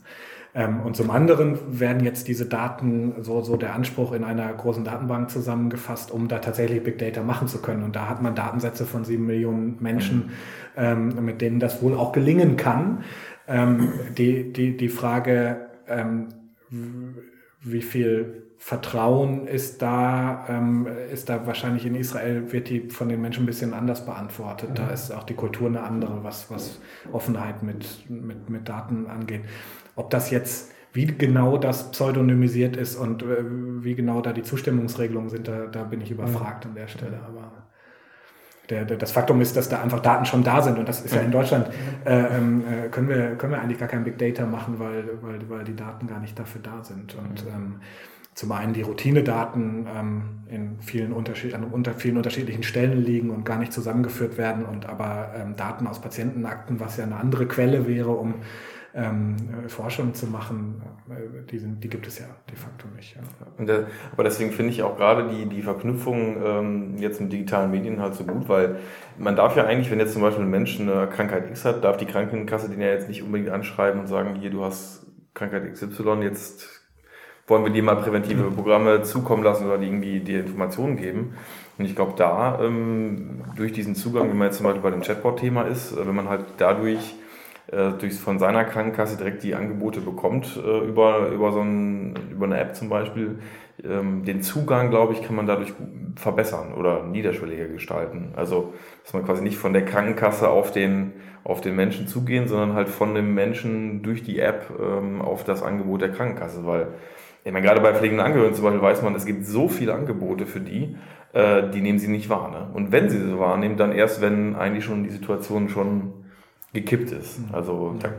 Ähm, und zum anderen werden jetzt diese Daten, so, so der Anspruch in einer großen Datenbank zusammengefasst, um da tatsächlich Big Data machen zu können. Und da hat man Datensätze von sieben Millionen Menschen, ähm, mit denen das wohl auch gelingen kann. Ähm, die, die, die Frage, ähm, wie viel Vertrauen ist da, ähm, ist da wahrscheinlich in Israel, wird die von den Menschen ein bisschen anders beantwortet. Da ist auch die Kultur eine andere, was, was Offenheit mit, mit, mit Daten angeht. Ob das jetzt, wie genau das pseudonymisiert ist und äh, wie genau da die Zustimmungsregelungen sind, da, da bin ich überfragt an der Stelle. Aber der, der, das Faktum ist, dass da einfach Daten schon da sind und das ist ja in Deutschland, äh, ähm, äh, können, wir, können wir eigentlich gar kein Big Data machen, weil, weil, weil die Daten gar nicht dafür da sind. Und ähm, zum einen die Routinedaten ähm, in vielen, Unterschied an unter vielen unterschiedlichen Stellen liegen und gar nicht zusammengeführt werden und aber ähm, Daten aus Patientenakten, was ja eine andere Quelle wäre, um ähm, Forschung zu machen, äh, die, sind, die gibt es ja de facto nicht. Ja. Und, äh, aber deswegen finde ich auch gerade die, die Verknüpfung ähm, jetzt mit digitalen Medien halt so gut, weil man darf ja eigentlich, wenn jetzt zum Beispiel ein Mensch eine Krankheit X hat, darf die Krankenkasse den ja jetzt nicht unbedingt anschreiben und sagen, hier, du hast Krankheit XY, jetzt wollen wir dir mal präventive Programme zukommen lassen oder die irgendwie dir Informationen geben. Und ich glaube, da ähm, durch diesen Zugang, wenn man jetzt zum Beispiel bei dem Chatbot-Thema ist, äh, wenn man halt dadurch äh, durch von seiner Krankenkasse direkt die Angebote bekommt äh, über, über so ein, über eine App zum Beispiel, ähm, den Zugang, glaube ich, kann man dadurch verbessern oder niederschwelliger gestalten. Also, dass man quasi nicht von der Krankenkasse auf den, auf den Menschen zugehen, sondern halt von dem Menschen durch die App ähm, auf das Angebot der Krankenkasse, weil ich meine, gerade bei pflegenden Angehörigen zum Beispiel weiß man, es gibt so viele Angebote für die, äh, die nehmen sie nicht wahr. Ne? Und wenn sie sie wahrnehmen, dann erst, wenn eigentlich schon die Situation schon gekippt ist. Also da,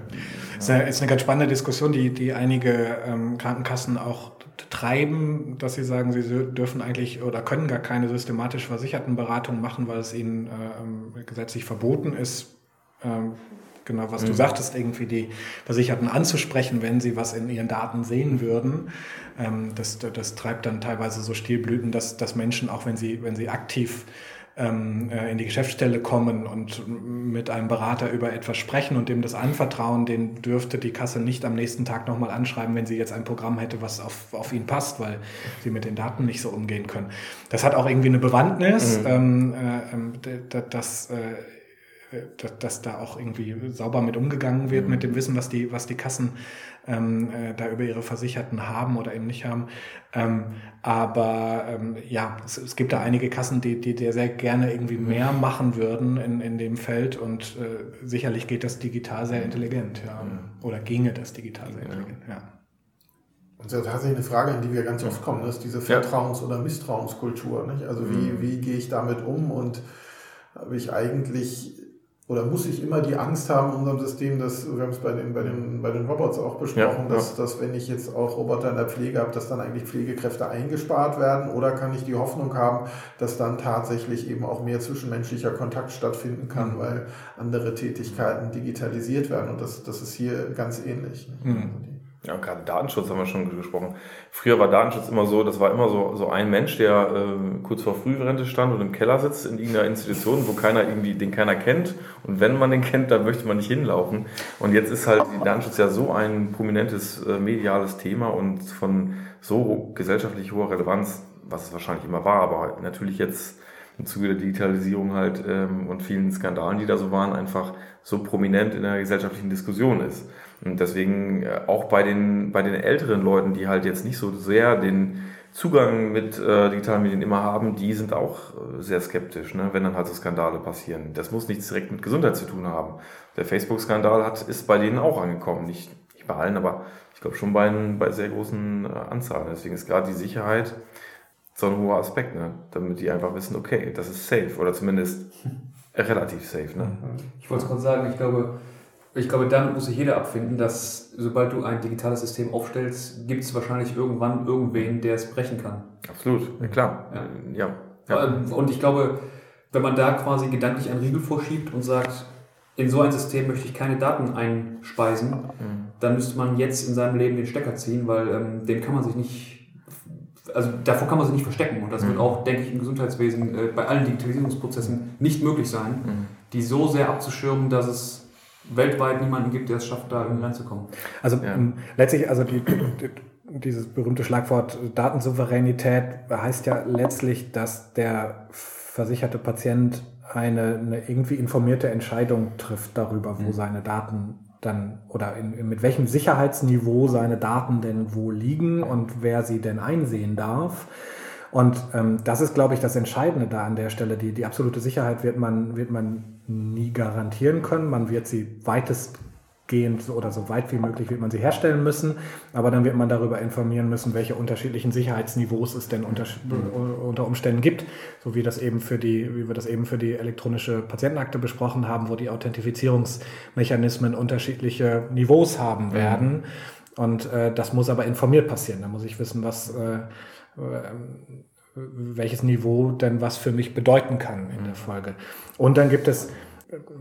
ist, eine, ist eine ganz spannende Diskussion, die, die einige ähm, Krankenkassen auch treiben, dass sie sagen, sie dürfen eigentlich oder können gar keine systematisch versicherten Beratungen machen, weil es ihnen äh, ähm, gesetzlich verboten ist. Ähm, genau, was mhm. du sagtest, irgendwie die Versicherten anzusprechen, wenn sie was in ihren Daten sehen würden. Ähm, das, das treibt dann teilweise so Stilblüten, dass, dass Menschen, auch wenn sie, wenn sie aktiv ähm, äh, in die Geschäftsstelle kommen und mit einem Berater über etwas sprechen und dem das anvertrauen, den dürfte die Kasse nicht am nächsten Tag nochmal anschreiben, wenn sie jetzt ein Programm hätte, was auf, auf ihn passt, weil sie mit den Daten nicht so umgehen können. Das hat auch irgendwie eine Bewandtnis, mhm. ähm, äh, das äh, dass, dass da auch irgendwie sauber mit umgegangen wird, mhm. mit dem Wissen, was die, was die Kassen ähm, äh, da über ihre Versicherten haben oder eben nicht haben. Ähm, aber ähm, ja, es, es, gibt da einige Kassen, die, die, die sehr gerne irgendwie mehr machen würden in, in dem Feld und äh, sicherlich geht das digital sehr intelligent, ja. Mhm. Oder ginge das digital sehr intelligent, ja. Und das ist ja tatsächlich eine Frage, in die wir ganz oft kommen, ist diese Vertrauens- oder Misstrauenskultur. Nicht? Also wie, mhm. wie gehe ich damit um und habe ich eigentlich oder muss ich immer die Angst haben in unserem System, dass, wir haben es bei den, bei den, bei den Robots auch besprochen, ja, dass, ja. dass wenn ich jetzt auch Roboter in der Pflege habe, dass dann eigentlich Pflegekräfte eingespart werden oder kann ich die Hoffnung haben, dass dann tatsächlich eben auch mehr zwischenmenschlicher Kontakt stattfinden kann, mhm. weil andere Tätigkeiten digitalisiert werden und das, das ist hier ganz ähnlich. Mhm. Ja, gerade Datenschutz haben wir schon gesprochen. Früher war Datenschutz immer so, das war immer so, so ein Mensch, der äh, kurz vor Frührente stand und im Keller sitzt in irgendeiner Institution, wo keiner irgendwie, den keiner kennt. Und wenn man den kennt, dann möchte man nicht hinlaufen. Und jetzt ist halt Datenschutz ja so ein prominentes äh, mediales Thema und von so gesellschaftlich hoher Relevanz, was es wahrscheinlich immer war, aber natürlich jetzt im Zuge der Digitalisierung halt ähm, und vielen Skandalen, die da so waren, einfach so prominent in der gesellschaftlichen Diskussion ist. Und deswegen äh, auch bei den, bei den älteren Leuten, die halt jetzt nicht so sehr den Zugang mit äh, digitalen Medien immer haben, die sind auch äh, sehr skeptisch, ne? wenn dann halt so Skandale passieren. Das muss nichts direkt mit Gesundheit zu tun haben. Der Facebook-Skandal hat ist bei denen auch angekommen, nicht, nicht bei allen, aber ich glaube schon bei, bei sehr großen äh, Anzahlen. Deswegen ist gerade die Sicherheit so ein hoher Aspekt, ne? damit die einfach wissen, okay, das ist safe oder zumindest relativ safe. Ne? Ich wollte es gerade sagen, ich glaube, ich glaube, damit muss sich jeder abfinden, dass sobald du ein digitales System aufstellst, gibt es wahrscheinlich irgendwann irgendwen, der es brechen kann. Absolut, ja, klar. Ja. ja. Ähm, und ich glaube, wenn man da quasi gedanklich einen Riegel vorschiebt und sagt, in so ein System möchte ich keine Daten einspeisen, mhm. dann müsste man jetzt in seinem Leben den Stecker ziehen, weil ähm, den kann man sich nicht, also davor kann man sich nicht verstecken. Und das mhm. wird auch, denke ich, im Gesundheitswesen äh, bei allen Digitalisierungsprozessen nicht möglich sein, mhm. die so sehr abzuschirmen, dass es weltweit niemanden gibt, der es schafft, da irgendwie reinzukommen. Also ja. Ähm, letztlich, also die, die, dieses berühmte Schlagwort Datensouveränität heißt ja letztlich, dass der versicherte Patient eine, eine irgendwie informierte Entscheidung trifft darüber, wo mhm. seine Daten dann oder in, mit welchem Sicherheitsniveau seine Daten denn wo liegen und wer sie denn einsehen darf. Und ähm, das ist, glaube ich, das Entscheidende da an der Stelle. Die, die absolute Sicherheit wird man, wird man nie garantieren können. Man wird sie weitestgehend oder so weit wie möglich wird man sie herstellen müssen. Aber dann wird man darüber informieren müssen, welche unterschiedlichen Sicherheitsniveaus es denn unter, unter Umständen gibt. So wie das eben für die, wie wir das eben für die elektronische Patientenakte besprochen haben, wo die Authentifizierungsmechanismen unterschiedliche Niveaus haben mhm. werden. Und äh, das muss aber informiert passieren. Da muss ich wissen, was äh, welches Niveau denn was für mich bedeuten kann in der Folge. Und dann gibt es,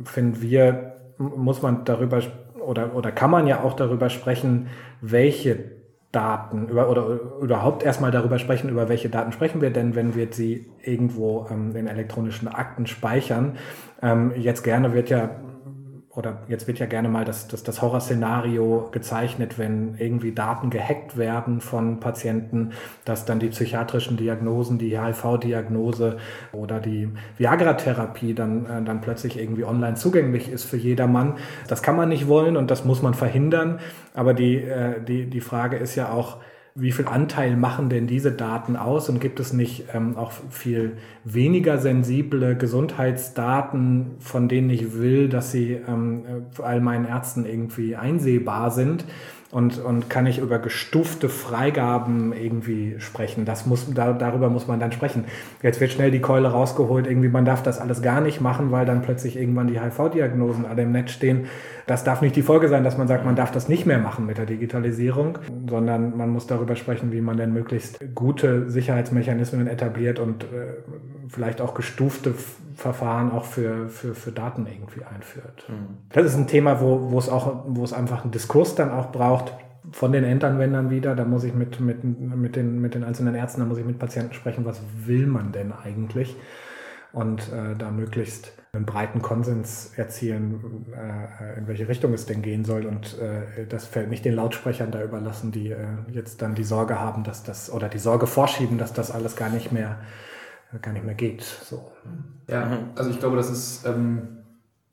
finden wir, muss man darüber oder, oder kann man ja auch darüber sprechen, welche Daten über, oder überhaupt erstmal darüber sprechen, über welche Daten sprechen wir denn, wenn wir sie irgendwo ähm, in elektronischen Akten speichern. Ähm, jetzt gerne wird ja oder jetzt wird ja gerne mal das, das, das Horrorszenario gezeichnet, wenn irgendwie Daten gehackt werden von Patienten, dass dann die psychiatrischen Diagnosen, die HIV-Diagnose oder die Viagra-Therapie dann, äh, dann plötzlich irgendwie online zugänglich ist für jedermann. Das kann man nicht wollen und das muss man verhindern. Aber die, äh, die, die Frage ist ja auch, wie viel Anteil machen denn diese Daten aus und gibt es nicht ähm, auch viel weniger sensible Gesundheitsdaten, von denen ich will, dass sie ähm, all meinen Ärzten irgendwie einsehbar sind? und, und kann ich über gestufte Freigaben irgendwie sprechen. Das muss, da, darüber muss man dann sprechen. Jetzt wird schnell die Keule rausgeholt, irgendwie man darf das alles gar nicht machen, weil dann plötzlich irgendwann die HIV-Diagnosen alle im Netz stehen. Das darf nicht die Folge sein, dass man sagt, man darf das nicht mehr machen mit der Digitalisierung, sondern man muss darüber sprechen, wie man denn möglichst gute Sicherheitsmechanismen etabliert und äh, vielleicht auch gestufte Verfahren auch für, für, für Daten irgendwie einführt. Mhm. Das ist ein Thema, wo, wo es auch, wo es einfach einen Diskurs dann auch braucht von den Endanwendern wieder. Da muss ich mit, mit, mit, den, mit den einzelnen Ärzten, da muss ich mit Patienten sprechen, was will man denn eigentlich? Und äh, da möglichst einen breiten Konsens erzielen, äh, in welche Richtung es denn gehen soll und äh, das Feld nicht den Lautsprechern da überlassen, die äh, jetzt dann die Sorge haben, dass das oder die Sorge vorschieben, dass das alles gar nicht mehr gar nicht mehr geht. So. Ja, also ich glaube, das ist ähm,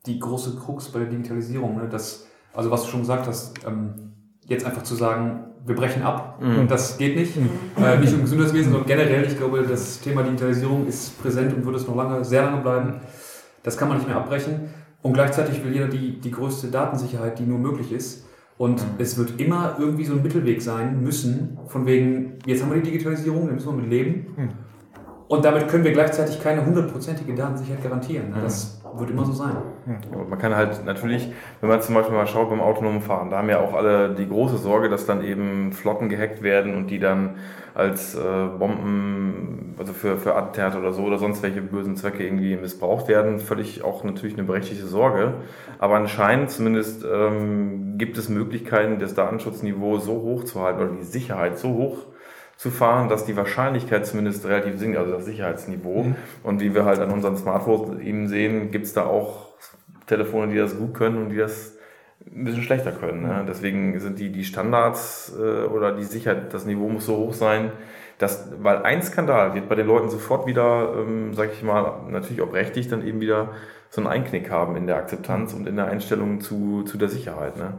die große Krux bei der Digitalisierung. Ne? Dass, also was du schon gesagt hast, ähm, jetzt einfach zu sagen, wir brechen ab, mhm. das geht nicht. Mhm. Äh, nicht im Gesundheitswesen, sondern generell. Ich glaube, das Thema Digitalisierung ist präsent und wird es noch lange, sehr lange bleiben. Das kann man nicht mehr abbrechen. Und gleichzeitig will jeder die, die größte Datensicherheit, die nur möglich ist. Und mhm. es wird immer irgendwie so ein Mittelweg sein müssen, von wegen, jetzt haben wir die Digitalisierung, dann müssen wir mit leben. Mhm. Und damit können wir gleichzeitig keine hundertprozentige Datensicherheit garantieren. Mhm. Das wird immer so sein. Ja, man kann halt natürlich, wenn man zum Beispiel mal schaut beim autonomen Fahren, da haben ja auch alle die große Sorge, dass dann eben Flotten gehackt werden und die dann als äh, Bomben, also für, für Attentate oder so oder sonst welche bösen Zwecke irgendwie missbraucht werden. Völlig auch natürlich eine berechtigte Sorge. Aber anscheinend zumindest ähm, gibt es Möglichkeiten, das Datenschutzniveau so hoch zu halten oder die Sicherheit so hoch zu fahren, dass die Wahrscheinlichkeit zumindest relativ sinkt, also das Sicherheitsniveau. Mhm. Und wie wir halt an unseren Smartphones eben sehen, gibt es da auch Telefone, die das gut können und die das ein bisschen schlechter können. Ne? Mhm. Deswegen sind die, die Standards äh, oder die Sicherheit, das Niveau muss so hoch sein, dass, weil ein Skandal wird bei den Leuten sofort wieder, ähm, sag ich mal, natürlich auch rechtlich dann eben wieder so einen Einknick haben in der Akzeptanz und in der Einstellung zu, zu der Sicherheit. Ne?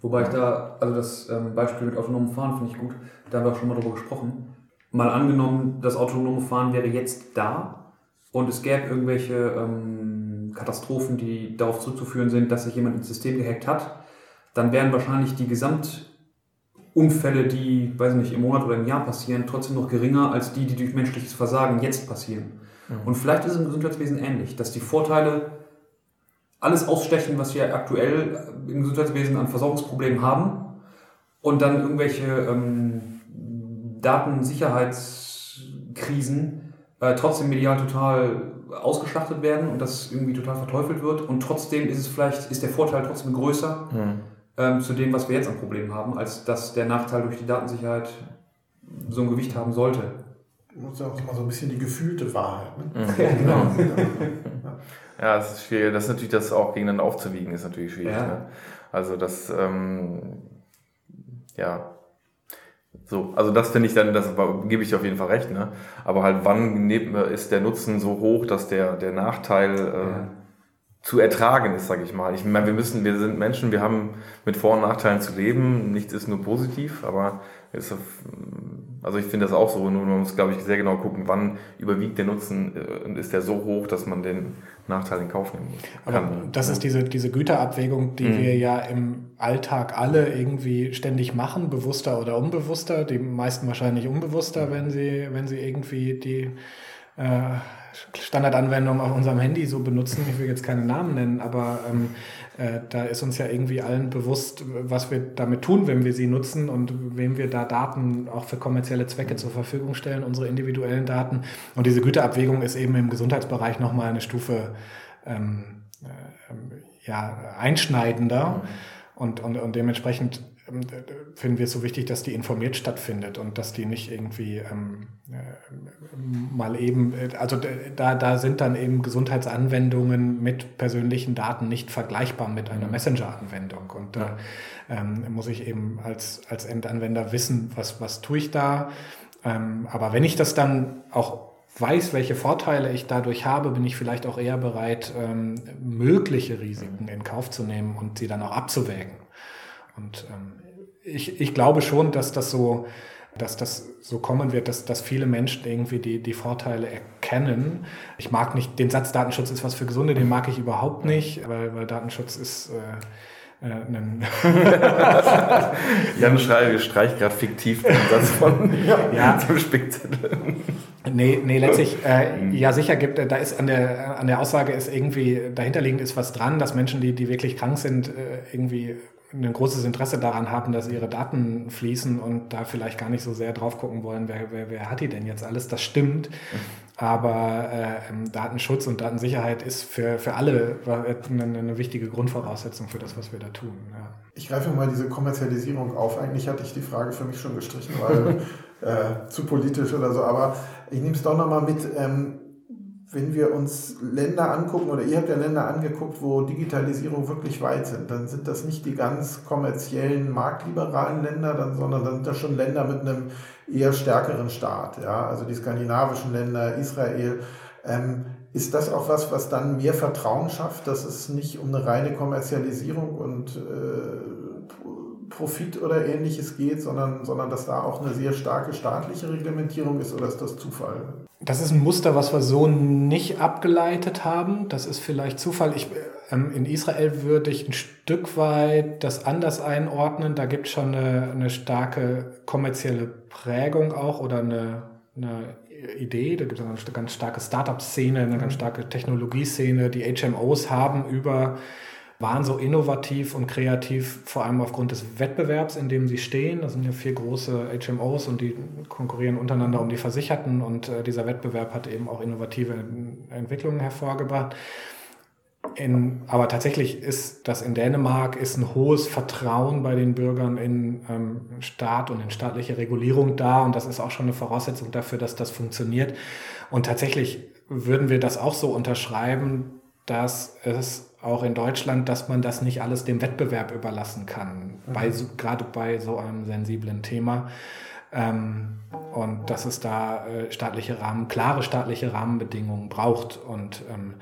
Wobei ich da, also das ähm, Beispiel mit autonomem Fahren finde ich gut, da haben wir auch schon mal drüber gesprochen. mal angenommen, das autonome Fahren wäre jetzt da und es gäbe irgendwelche ähm, Katastrophen, die darauf zuzuführen sind, dass sich jemand ins System gehackt hat, dann wären wahrscheinlich die Gesamtunfälle, die, weiß nicht, im Monat oder im Jahr passieren, trotzdem noch geringer als die, die durch menschliches Versagen jetzt passieren. Mhm. Und vielleicht ist es im Gesundheitswesen ähnlich, dass die Vorteile alles ausstechen, was wir aktuell im Gesundheitswesen an Versorgungsproblemen haben und dann irgendwelche ähm, Datensicherheitskrisen äh, trotzdem medial total ausgeschlachtet werden und das irgendwie total verteufelt wird und trotzdem ist es vielleicht, ist der Vorteil trotzdem größer mhm. Ähm, zu dem, was wir jetzt an Problemen haben, als dass der Nachteil durch die Datensicherheit so ein Gewicht haben sollte. Du musst ja auch immer so ein bisschen die gefühlte Wahrheit. Ne? Mhm. Ja, genau. ja, das ist schwierig. Das ist natürlich, das auch gegeneinander aufzuwiegen, ist natürlich schwierig. Ja. Ne? Also das, ähm, ja, so, also das finde ich dann, das gebe ich dir auf jeden Fall recht, ne? Aber halt, wann ist der Nutzen so hoch, dass der, der Nachteil äh, ja. Zu ertragen ist, sage ich mal. Ich meine, wir müssen, wir sind Menschen, wir haben mit Vor- und Nachteilen zu leben. Nichts ist nur positiv, aber ist, also ich finde das auch so. Nur man muss, glaube ich, sehr genau gucken, wann überwiegt der Nutzen äh, und ist der so hoch, dass man den Nachteil in Kauf nehmen kann. Aber das ist diese, diese Güterabwägung, die mhm. wir ja im Alltag alle irgendwie ständig machen, bewusster oder unbewusster. Die meisten wahrscheinlich unbewusster, wenn sie, wenn sie irgendwie die äh, Standardanwendung auf unserem Handy so benutzen. Ich will jetzt keine Namen nennen, aber ähm, äh, da ist uns ja irgendwie allen bewusst, was wir damit tun, wenn wir sie nutzen und wem wir da Daten auch für kommerzielle Zwecke zur Verfügung stellen, unsere individuellen Daten. Und diese Güterabwägung ist eben im Gesundheitsbereich nochmal eine Stufe ähm, äh, ja, einschneidender. Mhm. Und, und, und dementsprechend finden wir es so wichtig, dass die informiert stattfindet und dass die nicht irgendwie ähm, äh, mal eben, äh, also da, da sind dann eben Gesundheitsanwendungen mit persönlichen Daten nicht vergleichbar mit einer mhm. Messenger-Anwendung. Und da ähm, muss ich eben als, als Endanwender wissen, was, was tue ich da. Ähm, aber wenn ich das dann auch weiß, welche Vorteile ich dadurch habe, bin ich vielleicht auch eher bereit, ähm, mögliche Risiken in Kauf zu nehmen und sie dann auch abzuwägen. Und ähm, ich, ich glaube schon, dass das so, dass das so kommen wird, dass, dass viele Menschen irgendwie die, die Vorteile erkennen. Ich mag nicht, den Satz Datenschutz ist was für Gesunde, den mag ich überhaupt nicht, weil, weil Datenschutz ist äh, äh, ein Jan Schreiber streicht gerade fiktiv den Satz von ja. dem Spickzettel. Nee, nee, letztlich, äh, ja sicher gibt, da ist an der, an der Aussage ist irgendwie, dahinterliegend ist was dran, dass Menschen, die, die wirklich krank sind, äh, irgendwie ein großes Interesse daran haben, dass ihre Daten fließen und da vielleicht gar nicht so sehr drauf gucken wollen, wer, wer, wer hat die denn jetzt alles. Das stimmt. Aber äh, Datenschutz und Datensicherheit ist für, für alle eine, eine wichtige Grundvoraussetzung für das, was wir da tun. Ja. Ich greife mal diese Kommerzialisierung auf. Eigentlich hatte ich die Frage für mich schon gestrichen, weil äh, zu politisch oder so. Aber ich nehme es doch nochmal mit. Ähm, wenn wir uns Länder angucken, oder ihr habt ja Länder angeguckt, wo Digitalisierung wirklich weit sind, dann sind das nicht die ganz kommerziellen, marktliberalen Länder, dann, sondern dann sind das schon Länder mit einem eher stärkeren Staat. Ja? Also die skandinavischen Länder, Israel. Ähm, ist das auch was, was dann mehr Vertrauen schafft, dass es nicht um eine reine Kommerzialisierung und äh, Profit oder ähnliches geht, sondern, sondern dass da auch eine sehr starke staatliche Reglementierung ist, oder ist das Zufall? Das ist ein Muster, was wir so nicht abgeleitet haben. Das ist vielleicht Zufall. Ich, ähm, in Israel würde ich ein Stück weit das anders einordnen. Da gibt es schon eine, eine starke kommerzielle Prägung auch oder eine, eine Idee. Da gibt es eine ganz starke Startup-Szene, eine ganz starke Technologieszene. Die HMOs haben über waren so innovativ und kreativ, vor allem aufgrund des Wettbewerbs, in dem sie stehen. Das sind ja vier große HMOs und die konkurrieren untereinander um die Versicherten und äh, dieser Wettbewerb hat eben auch innovative Entwicklungen hervorgebracht. In, aber tatsächlich ist das in Dänemark ist ein hohes Vertrauen bei den Bürgern in ähm, Staat und in staatliche Regulierung da und das ist auch schon eine Voraussetzung dafür, dass das funktioniert. Und tatsächlich würden wir das auch so unterschreiben, dass es auch in Deutschland, dass man das nicht alles dem Wettbewerb überlassen kann, mhm. bei, gerade bei so einem sensiblen Thema. Ähm, und dass es da äh, staatliche Rahmen, klare staatliche Rahmenbedingungen braucht. Und ähm,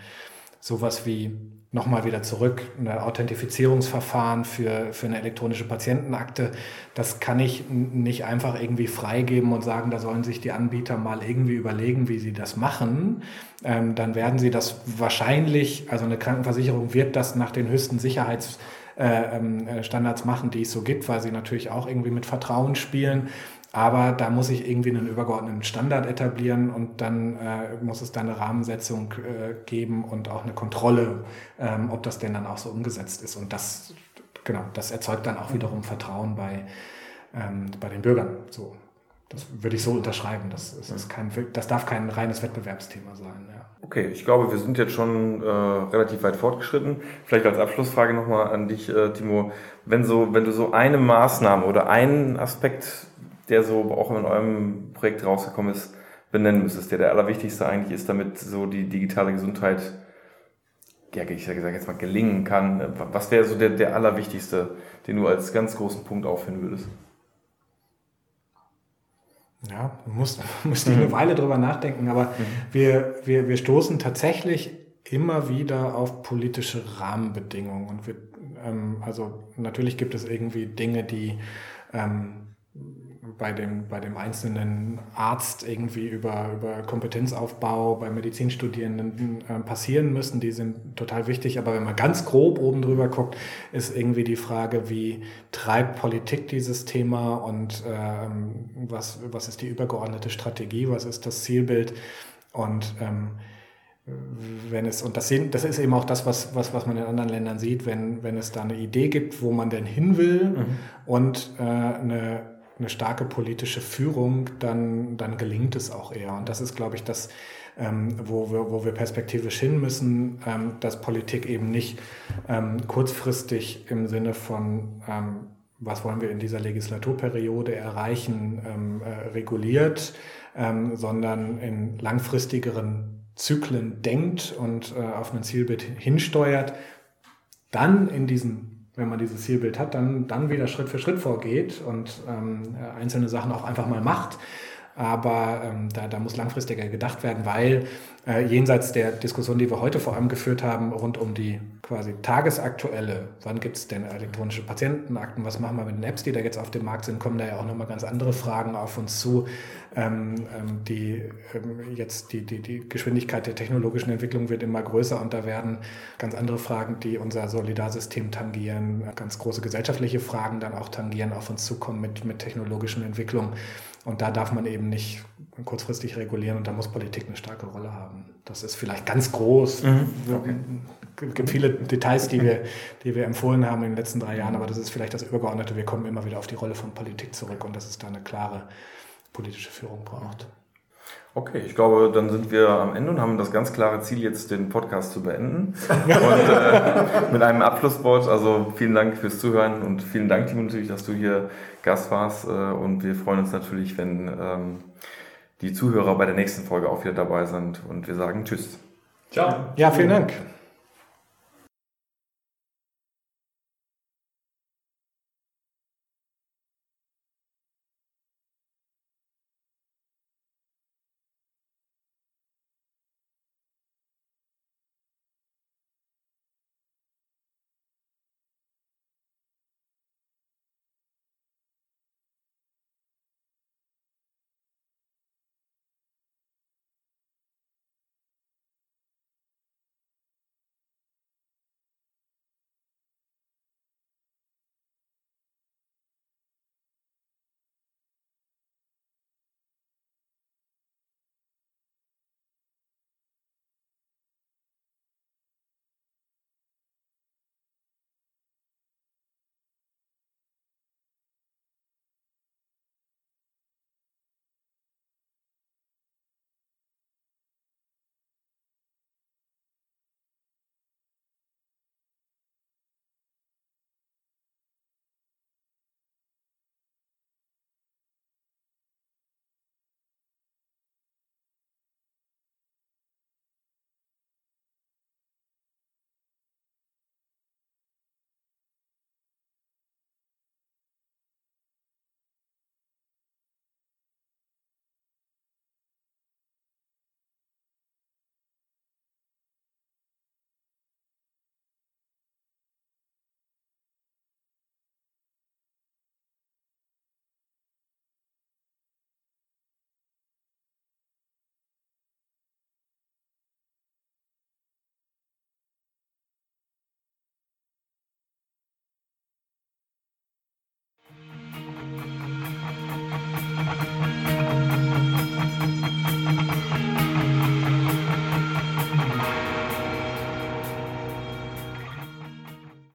sowas wie nochmal wieder zurück, ein Authentifizierungsverfahren für, für eine elektronische Patientenakte. Das kann ich nicht einfach irgendwie freigeben und sagen, da sollen sich die Anbieter mal irgendwie überlegen, wie sie das machen. Ähm, dann werden sie das wahrscheinlich, also eine Krankenversicherung wird das nach den höchsten Sicherheits äh, ähm, äh, machen, die es so gibt, weil sie natürlich auch irgendwie mit Vertrauen spielen. Aber da muss ich irgendwie einen übergeordneten Standard etablieren und dann äh, muss es da eine Rahmensetzung äh, geben und auch eine Kontrolle, ähm, ob das denn dann auch so umgesetzt ist. Und das, genau, das erzeugt dann auch wiederum Vertrauen bei, ähm, bei den Bürgern. So, das würde ich so unterschreiben. Das, das, ist kein, das darf kein reines Wettbewerbsthema sein. Ja. Okay, ich glaube, wir sind jetzt schon äh, relativ weit fortgeschritten. Vielleicht als Abschlussfrage nochmal an dich, äh, Timo. Wenn, so, wenn du so eine Maßnahme oder einen Aspekt der so auch in eurem Projekt rausgekommen ist, benennen müsstest, der der allerwichtigste eigentlich ist, damit so die digitale Gesundheit, ja, ich sage jetzt mal, gelingen kann. Was wäre so der, der allerwichtigste, den du als ganz großen Punkt auffinden würdest? Ja, muss, muss ich eine Weile drüber nachdenken, aber mhm. wir, wir, wir stoßen tatsächlich immer wieder auf politische Rahmenbedingungen. Und wir, ähm, also natürlich gibt es irgendwie Dinge, die ähm, bei dem, bei dem einzelnen Arzt irgendwie über, über Kompetenzaufbau bei Medizinstudierenden äh, passieren müssen. Die sind total wichtig. Aber wenn man ganz grob oben drüber guckt, ist irgendwie die Frage, wie treibt Politik dieses Thema und ähm, was, was ist die übergeordnete Strategie, was ist das Zielbild und ähm, wenn es, und das, sind, das ist eben auch das, was, was, was man in anderen Ländern sieht, wenn, wenn es da eine Idee gibt, wo man denn hin will mhm. und äh, eine eine starke politische Führung, dann, dann gelingt es auch eher. Und das ist, glaube ich, das, ähm, wo, wir, wo wir perspektivisch hin müssen, ähm, dass Politik eben nicht ähm, kurzfristig im Sinne von, ähm, was wollen wir in dieser Legislaturperiode erreichen, ähm, äh, reguliert, ähm, sondern in langfristigeren Zyklen denkt und äh, auf ein Zielbild hinsteuert, dann in diesen wenn man dieses Zielbild hat, dann, dann wieder Schritt für Schritt vorgeht und ähm, einzelne Sachen auch einfach mal macht. Aber ähm, da, da muss langfristiger gedacht werden, weil äh, jenseits der Diskussion, die wir heute vor allem geführt haben, rund um die quasi tagesaktuelle, wann gibt es denn elektronische Patientenakten, was machen wir mit den Apps, die da jetzt auf dem Markt sind, kommen da ja auch nochmal ganz andere Fragen auf uns zu, ähm, ähm, die ähm, jetzt die, die, die Geschwindigkeit der technologischen Entwicklung wird immer größer und da werden ganz andere Fragen, die unser Solidarsystem tangieren, ganz große gesellschaftliche Fragen dann auch tangieren, auf uns zukommen mit, mit technologischen Entwicklungen. Und da darf man eben nicht kurzfristig regulieren und da muss Politik eine starke Rolle haben. Das ist vielleicht ganz groß. Mhm. Okay. Es gibt viele Details, die wir, die wir empfohlen haben in den letzten drei Jahren, aber das ist vielleicht das Übergeordnete. Wir kommen immer wieder auf die Rolle von Politik zurück und dass es da eine klare politische Führung braucht. Okay, ich glaube, dann sind wir am Ende und haben das ganz klare Ziel, jetzt den Podcast zu beenden. und äh, mit einem Abschlusswort. Also vielen Dank fürs Zuhören und vielen Dank, Timo, natürlich, dass du hier Gast warst. Äh, und wir freuen uns natürlich, wenn ähm, die Zuhörer bei der nächsten Folge auch wieder dabei sind und wir sagen Tschüss. Ciao. Ja, vielen Dank.